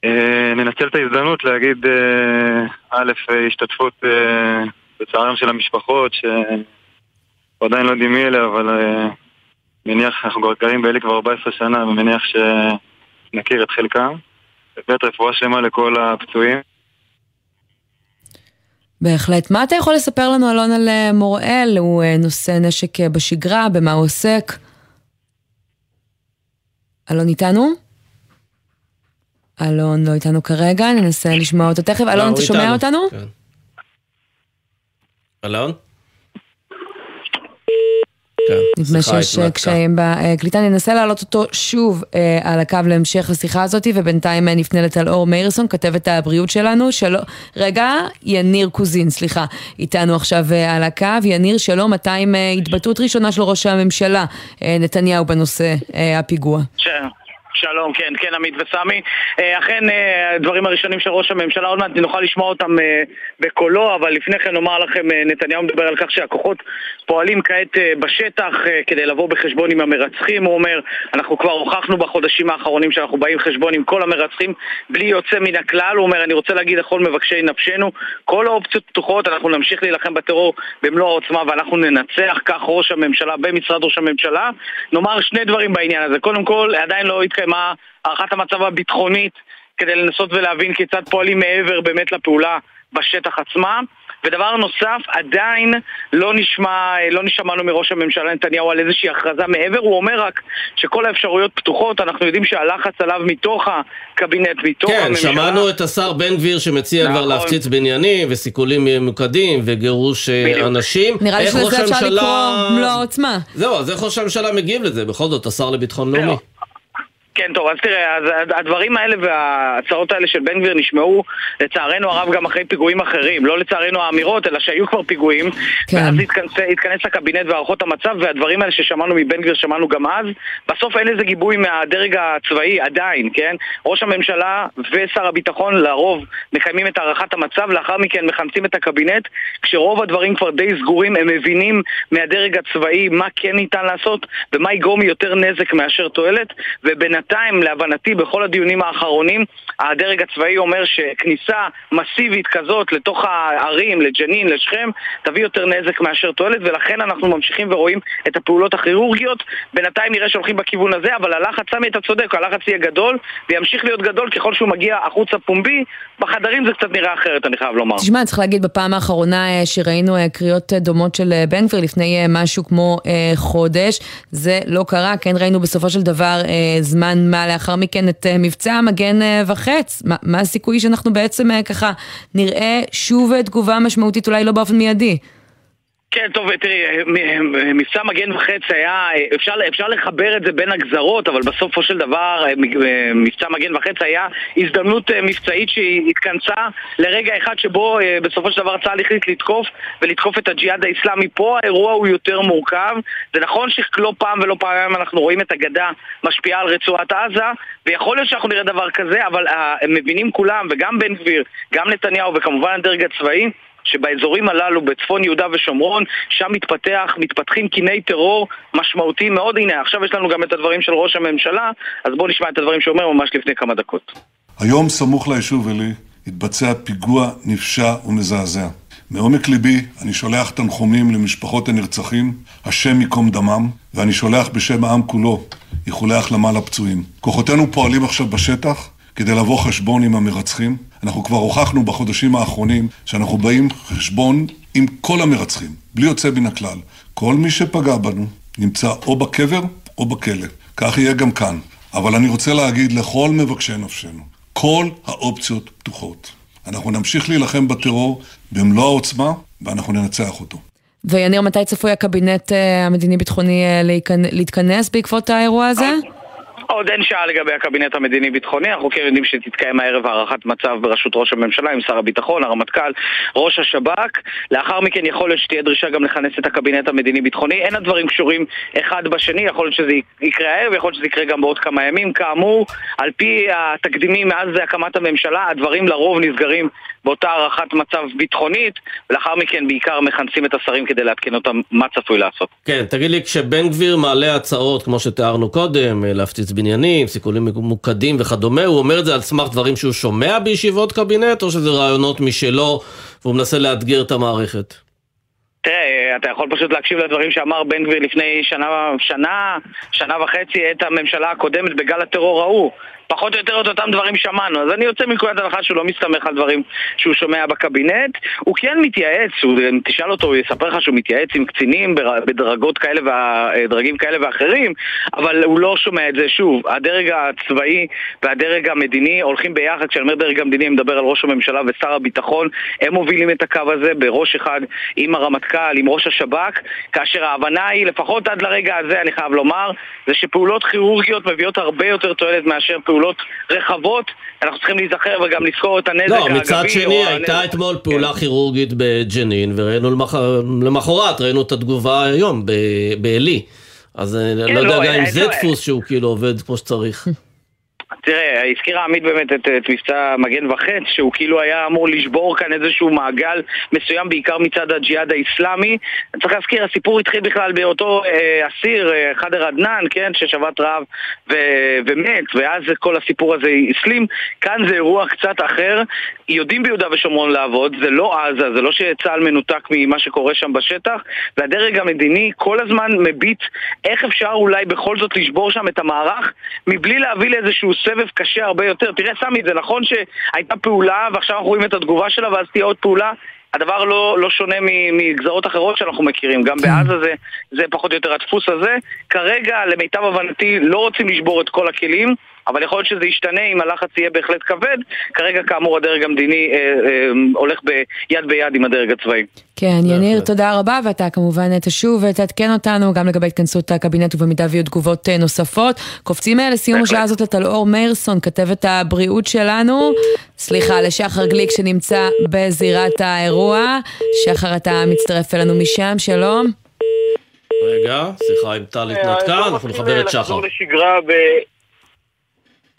אה, ננצל את ההזדמנות להגיד אה, א', השתתפות אה, בצערם של המשפחות, שעדיין לא יודעים מי אלה, אבל מניח, אנחנו גרים באלי כבר 14 שנה, ומניח שנכיר את חלקם. באמת רפואה שלמה לכל הפצועים. בהחלט. מה אתה יכול לספר לנו, אלון, על אה, מוראל? הוא אה, נושא נשק אה, בשגרה, במה הוא עוסק? אלון איתנו? אלון לא איתנו כרגע, ננסה לשמוע אותו תכף. אלון, אתה שומע אותנו? כן. אלון? נדמה שיש קשיים בקליטה, ננסה להעלות אותו שוב אה, על הקו להמשך השיחה הזאת, ובינתיים אה, נפנה לטל אור מאירסון, כתבת הבריאות שלנו, שלום, רגע, יניר קוזין, סליחה, איתנו עכשיו אה, על הקו, יניר, שלום, מתי עם התבטאות ראשונה של ראש הממשלה נתניהו בנושא הפיגוע? שלום, כן, כן, עמית וסמי. אה, אכן, אה, הדברים הראשונים של ראש הממשלה, עוד מעט נוכל לשמוע אותם אה, בקולו, אבל לפני כן נאמר לכם, נתניהו מדבר על כך שהכוחות פועלים כעת בשטח כדי לבוא בחשבון עם המרצחים, הוא אומר, אנחנו כבר הוכחנו בחודשים האחרונים שאנחנו באים חשבון עם כל המרצחים בלי יוצא מן הכלל, הוא אומר, אני רוצה להגיד לכל מבקשי נפשנו, כל האופציות פתוחות, אנחנו נמשיך להילחם בטרור במלוא העוצמה ואנחנו ננצח, כך ראש הממשלה במשרד ראש הממשלה. נאמר שני דברים בעניין הזה, קודם כל, עדיין לא התקיימה הערכת המצב הביטחונית כדי לנסות ולהבין כיצד פועלים מעבר באמת לפעולה בשטח עצמה. ודבר נוסף, עדיין לא נשמע, לא נשמענו מראש הממשלה נתניהו על איזושהי הכרזה מעבר, הוא אומר רק שכל האפשרויות פתוחות, אנחנו יודעים שהלחץ עליו מתוך הקבינט, מתוך כן, הממשלה. כן, שמענו את השר בן גביר שמציע נכון. כבר להפציץ בניינים וסיכולים ממוקדים וגירוש אה, בדיוק. אנשים. נראה לי שלזה אפשר לקרוא מלוא העוצמה. זהו, אז איך ראש הממשלה מגיב לזה? בכל זאת, השר לביטחון לאומי. כן, טוב, אז תראה, אז הדברים האלה וההצעות האלה של בן גביר נשמעו לצערנו הרב גם אחרי פיגועים אחרים. לא לצערנו האמירות, אלא שהיו כבר פיגועים. כן. ואז התכנס, התכנס הקבינט והערכות המצב, והדברים האלה ששמענו מבן גביר שמענו גם אז. בסוף אין לזה גיבוי מהדרג הצבאי עדיין, כן? ראש הממשלה ושר הביטחון לרוב מקיימים את הערכת המצב, לאחר מכן מכנסים את הקבינט, כשרוב הדברים כבר די סגורים, הם מבינים מהדרג הצבאי מה כן ניתן לעשות ומה יגרום יותר נזק מאשר תועלת, ובינתיים בינתיים, להבנתי, בכל הדיונים האחרונים, הדרג הצבאי אומר שכניסה מסיבית כזאת לתוך הערים, לג'נין, לשכם, תביא יותר נזק מאשר תועלת, ולכן אנחנו ממשיכים ורואים את הפעולות הכירורגיות. בינתיים נראה שהולכים בכיוון הזה, אבל הלחץ, סמי, אתה צודק, הלחץ יהיה גדול, וימשיך להיות גדול ככל שהוא מגיע החוצה פומבי. בחדרים זה קצת נראה אחרת, אני חייב לומר. תשמע, צריך להגיד, בפעם האחרונה אה, שראינו אה, קריאות אה, דומות של בן גביר לפני משהו כמו חודש, זה לא קרה, כן ראינו בסופו של דבר זמן זמן מה לאחר מכן את אה, מבצע מגן אה, וחץ. מה, מה הסיכוי שאנחנו בעצם אה, ככה נראה שוב תגובה משמעותית, אולי לא באופן מיידי? כן, טוב, תראי, מבצע מגן וחץ היה, אפשר, אפשר לחבר את זה בין הגזרות, אבל בסופו של דבר מבצע מגן וחץ היה הזדמנות מבצעית שהתכנסה לרגע אחד שבו בסופו של דבר צה"ל החליט לתקוף ולתקוף את הג'יהאד האיסלאמי. פה האירוע הוא יותר מורכב. זה נכון שלא פעם ולא פעמים אנחנו רואים את הגדה משפיעה על רצועת עזה, ויכול להיות שאנחנו נראה דבר כזה, אבל הם מבינים כולם, וגם בן גביר, גם נתניהו וכמובן הדרג הצבאי, שבאזורים הללו, בצפון יהודה ושומרון, שם מתפתח, מתפתחים קיני טרור משמעותיים מאוד. הנה, עכשיו יש לנו גם את הדברים של ראש הממשלה, אז בואו נשמע את הדברים שאומר ממש לפני כמה דקות. היום, סמוך ליישוב עלי, התבצע פיגוע נפשע ומזעזע. מעומק ליבי אני שולח תנחומים למשפחות הנרצחים, השם ייקום דמם, ואני שולח בשם העם כולו איחולי החלמה לפצועים. כוחותינו פועלים עכשיו בשטח כדי לבוא חשבון עם המרצחים. אנחנו כבר הוכחנו בחודשים האחרונים שאנחנו באים חשבון עם כל המרצחים, בלי יוצא מן הכלל. כל מי שפגע בנו נמצא או בקבר או בכלא. כך יהיה גם כאן. אבל אני רוצה להגיד לכל מבקשי נפשנו, כל האופציות פתוחות. אנחנו נמשיך להילחם בטרור במלוא העוצמה, ואנחנו ננצח אותו. ויניר, מתי צפוי הקבינט אה, המדיני-ביטחוני אה, להתכנס בעקבות האירוע הזה? עוד אין שעה לגבי הקבינט המדיני-ביטחוני, אנחנו כן יודעים שתתקיים הערב הערכת מצב בראשות ראש הממשלה עם שר הביטחון, הרמטכ"ל, ראש השב"כ. לאחר מכן יכול להיות שתהיה דרישה גם לכנס את הקבינט המדיני-ביטחוני. אין הדברים קשורים אחד בשני, יכול להיות שזה יקרה הערב, יכול להיות שזה יקרה גם בעוד כמה ימים. כאמור, על פי התקדימים מאז הקמת הממשלה, הדברים לרוב נסגרים באותה הערכת מצב ביטחונית, ולאחר מכן בעיקר מכנסים את השרים כדי לעדכן אותם מה צפוי לעשות. כן, תגיד לי, כשבן גביר מעלה הצעות, כמו שתיארנו קודם, להפציץ בניינים, סיכולים ממוקדים וכדומה, הוא אומר את זה על סמך דברים שהוא שומע בישיבות קבינט, או שזה רעיונות משלו, והוא מנסה לאתגר את המערכת? תראה, אתה יכול פשוט להקשיב לדברים שאמר בן גביר לפני שנה, שנה, שנה וחצי את הממשלה הקודמת בגל הטרור ההוא. פחות או יותר את אותם דברים שמענו. אז אני יוצא מנקודת הנחה שהוא לא מסתמך על דברים שהוא שומע בקבינט. הוא כן מתייעץ, הוא, תשאל אותו, הוא יספר לך שהוא מתייעץ עם קצינים בדרגות כאלה ודרגים כאלה ואחרים, אבל הוא לא שומע את זה. שוב, הדרג הצבאי והדרג המדיני הולכים ביחד. כשאני אומר דרג המדיני, אני מדבר על ראש הממשלה ושר הביטחון. הם מובילים את הקו הזה בראש אחד עם הרמטכ"ל, עם ראש השב"כ, כאשר ההבנה היא, לפחות עד לרגע הזה, אני חייב לומר, זה שפעולות כירורגיות מביאות הרבה יותר תועלת מאשר פעולות פעולות רחבות, אנחנו צריכים להיזכר וגם לזכור את הנזק האגבי. לא, מצד שני, הייתה הנזק... אתמול פעולה כן. כירורגית בג'נין, וראינו למח... למחרת, ראינו את התגובה היום בעלי. אז אני אה, כן, לא יודע לא, אם זה דפוס שהוא כאילו עובד כמו שצריך. תראה, הזכירה עמית באמת את, את מבצע מגן וחץ, שהוא כאילו היה אמור לשבור כאן איזשהו מעגל מסוים, בעיקר מצד הג'יהאד האיסלאמי. צריך להזכיר, הסיפור התחיל בכלל באותו אה, אסיר, אה, חדר עדנאן, כן, ששבת רעב ו- ומת, ואז כל הסיפור הזה הסלים. כאן זה אירוע קצת אחר. יודעים ביהודה ושומרון לעבוד, זה לא עזה, זה לא שצה"ל מנותק ממה שקורה שם בשטח, והדרג המדיני כל הזמן מביט איך אפשר אולי בכל זאת לשבור שם את המערך, מבלי להביא לאיזשהו סבב קשה הרבה יותר. תראה, סמי, זה נכון שהייתה פעולה ועכשיו אנחנו רואים את התגובה שלה ואז תהיה עוד פעולה? הדבר לא, לא שונה מגזרות אחרות שאנחנו מכירים, גם כן. בעזה זה, זה פחות או יותר הדפוס הזה. כרגע, למיטב הבנתי, לא רוצים לשבור את כל הכלים, אבל יכול להיות שזה ישתנה אם הלחץ יהיה בהחלט כבד. כרגע, כאמור, הדרג המדיני אה, אה, הולך ביד ביד עם הדרג הצבאי. כן, יניר, תודה רבה, ואתה כמובן תשוב ותעדכן אותנו גם לגבי התכנסות הקבינט ובמידה ויהיו תגובות אה, נוספות. קופצים אה, לסיום השעה הזאת לטלאור מאירסון, כתבת הבריאות שלנו. סליחה, לשחר גליק שנמצא בזירת האירוע. שחר, אתה מצטרף אלינו משם, שלום. רגע, סליחה אם טל התנתקה, אנחנו נחבר את שחר.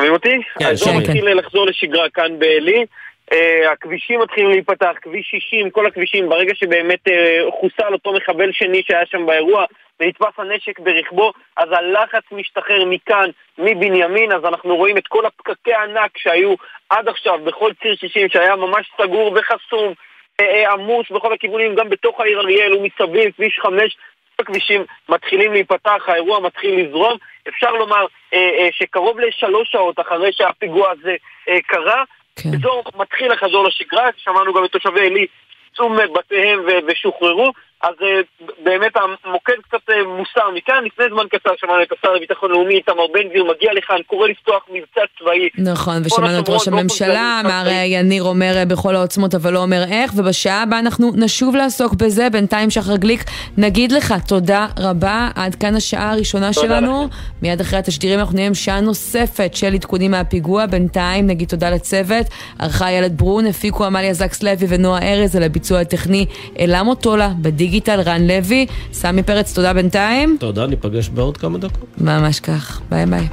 שומעים אותי? כן, שומעים. מתחיל לחזור לשגרה כאן בעלי. אה, הכבישים מתחילים להיפתח, כביש 60, כל הכבישים, ברגע שבאמת אה, חוסל אותו מחבל שני שהיה שם באירוע ונתפס הנשק ברכבו, אז הלחץ משתחרר מכאן, מבנימין, אז אנחנו רואים את כל הפקקי הענק שהיו עד עכשיו בכל ציר 60 שהיה ממש סגור וחסום, אה, עמוס בכל הכיוונים, גם בתוך העיר אריאל ומסביב, כביש 5, הכבישים מתחילים להיפתח, האירוע מתחיל לזרום. אפשר לומר אה, אה, שקרוב לשלוש שעות אחרי שהפיגוע הזה אה, קרה, כן. מתחיל לחזור לשגרה, שמענו גם את תושבי עלי יצאו מבתיהם ושוחררו, אז אה, באמת המוקד קצת אה, מוסר מכאן. לפני זמן קצר שמענו את השר לביטחון לאומי איתמר בן גביר מגיע לכאן, קורא לפתוח מבצע צבאי. נכון, ושמענו את ראש הממשלה, מר יניר אומר אה, בכל העוצמות אבל לא אומר איך, ובשעה הבאה אנחנו נשוב לעסוק בזה. בינתיים שחר גליק, נגיד לך תודה רבה, עד כאן השעה הראשונה שלנו. מיד אחרי התשדירים אנחנו נהיה עם שעה נוספת של עדכונים מהפיגוע. בינתיים נגיד תודה לצוות, ערכה איילת ברון, הפיקו עמליה זקס לוי ונועה ארז על הביצוע הטכני אלה מוטולה, בדיגיטל רן לוי. סמי פרץ, תודה בינתיים. תודה, ניפגש בעוד כמה דקות. ממש כך, ביי ביי.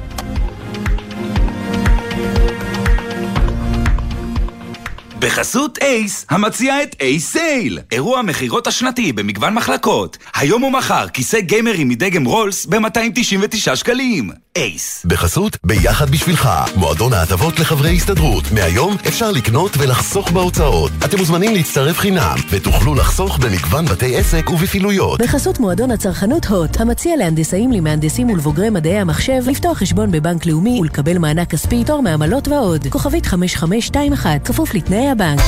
בחסות אייס, המציע את אייס סייל, אירוע המכירות השנתי במגוון מחלקות. היום ומחר כיסא גיימרים מדגם רולס ב-299 שקלים. אייס. בחסות ביחד בשבילך, מועדון ההטבות לחברי הסתדרות. מהיום אפשר לקנות ולחסוך בהוצאות. אתם מוזמנים להצטרף חינם, ותוכלו לחסוך במגוון בתי עסק ובפעילויות. בחסות מועדון הצרכנות הוט, המציע להנדסאים, למהנדסים ולבוגרי מדעי המחשב לפתוח חשבון בבנק לאומי ולקבל מענק כספי, תור מעמלות ועוד. כוכבית 5521, כפוף לתנאי הבנק.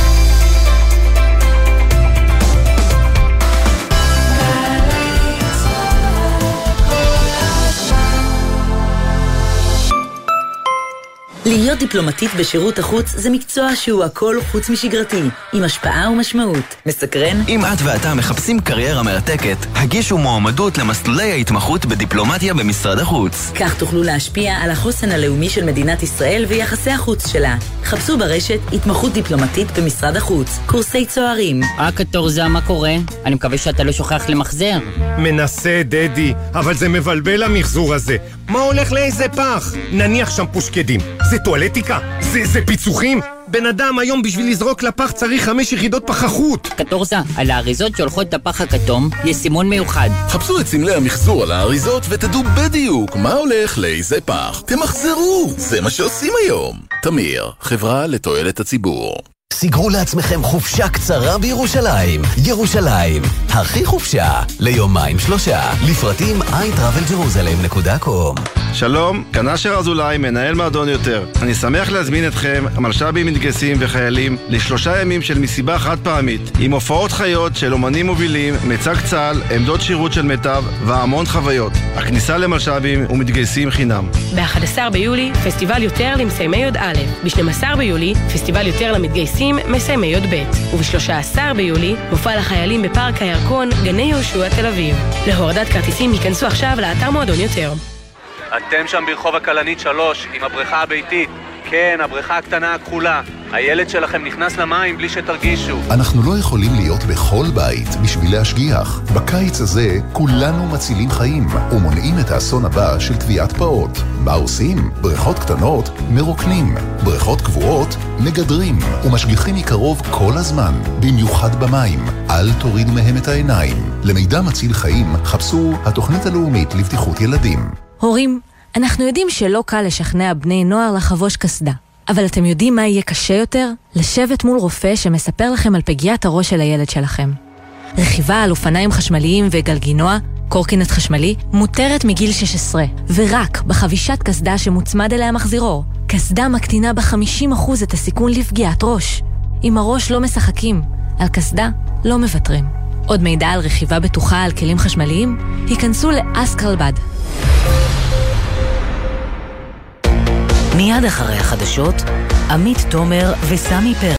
להיות דיפלומטית בשירות החוץ זה מקצוע שהוא הכל חוץ משגרתי, עם השפעה ומשמעות. מסקרן? אם את ואתה מחפשים קריירה מרתקת, הגישו מועמדות למסלולי ההתמחות בדיפלומטיה במשרד החוץ. כך תוכלו להשפיע על החוסן הלאומי של מדינת ישראל ויחסי החוץ שלה. חפשו ברשת התמחות דיפלומטית במשרד החוץ, קורסי צוערים. אה, קטורזה, מה קורה? אני מקווה שאתה לא שוכח למחזר. מנסה, דדי, אבל זה מבלבל המחזור הזה. מה הולך לאיזה פח? נניח שם פושקדים. זה טואלטיקה? זה, זה פיצוחים? בן אדם היום בשביל לזרוק לפח צריך חמש יחידות פחחות. קטורזה, על האריזות שהולכות לפח הכתום יש סימון מיוחד. חפשו את סמלי המחזור על האריזות ותדעו בדיוק מה הולך לאיזה פח. תמחזרו, זה מה שעושים היום. תמיר, חברה לתועלת הציבור. סגרו לעצמכם חופשה קצרה בירושלים. ירושלים, הכי חופשה, ליומיים שלושה. לפרטים iTravelJerusalem.com שלום, כאן אשר אזולאי, מנהל מועדון יותר. אני שמח להזמין אתכם, מלש"בים מתגייסים וחיילים, לשלושה ימים של מסיבה חד פעמית, עם הופעות חיות של אומנים מובילים, מיצג צה"ל, עמדות שירות של מיטב, והמון חוויות. הכניסה למלש"בים ומתגייסים חינם. ב-11 ביולי, פסטיבל יותר למסיימי י"א. ב-12 ביולי, פסטיבל יותר למתגייסים, מסיימי י"ב. וב-13 ביולי, מופע לחיילים בפארק הירקון, גני יהושע תל אביב. להורדת כרטיסים ייכנסו עכשיו לאתר מועדון יותר. אתם שם ברחוב הכלנית 3, עם הבריכה הביתית. כן, הבריכה הקטנה הכחולה. הילד שלכם נכנס למים בלי שתרגישו. אנחנו לא יכולים להיות בכל בית בשביל להשגיח. בקיץ הזה כולנו מצילים חיים ומונעים את האסון הבא של טביעת פעוט. מה עושים? בריכות קטנות מרוקנים, בריכות קבועות מגדרים ומשגיחים מקרוב כל הזמן, במיוחד במים. אל תורידו מהם את העיניים. למידע מציל חיים חפשו התוכנית הלאומית לבטיחות ילדים. הורים, אנחנו יודעים שלא קל לשכנע בני נוער לחבוש קסדה. אבל אתם יודעים מה יהיה קשה יותר? לשבת מול רופא שמספר לכם על פגיעת הראש של הילד שלכם. רכיבה על אופניים חשמליים וגלגינוע, קורקינט חשמלי, מותרת מגיל 16, ורק בחבישת קסדה שמוצמד אליה מחזירור. קסדה מקטינה ב-50% את הסיכון לפגיעת ראש. עם הראש לא משחקים, על קסדה לא מוותרים. עוד מידע על רכיבה בטוחה על כלים חשמליים? היכנסו לאסקרלבד. מיד אחרי החדשות, עמית תומר וסמי פרץ.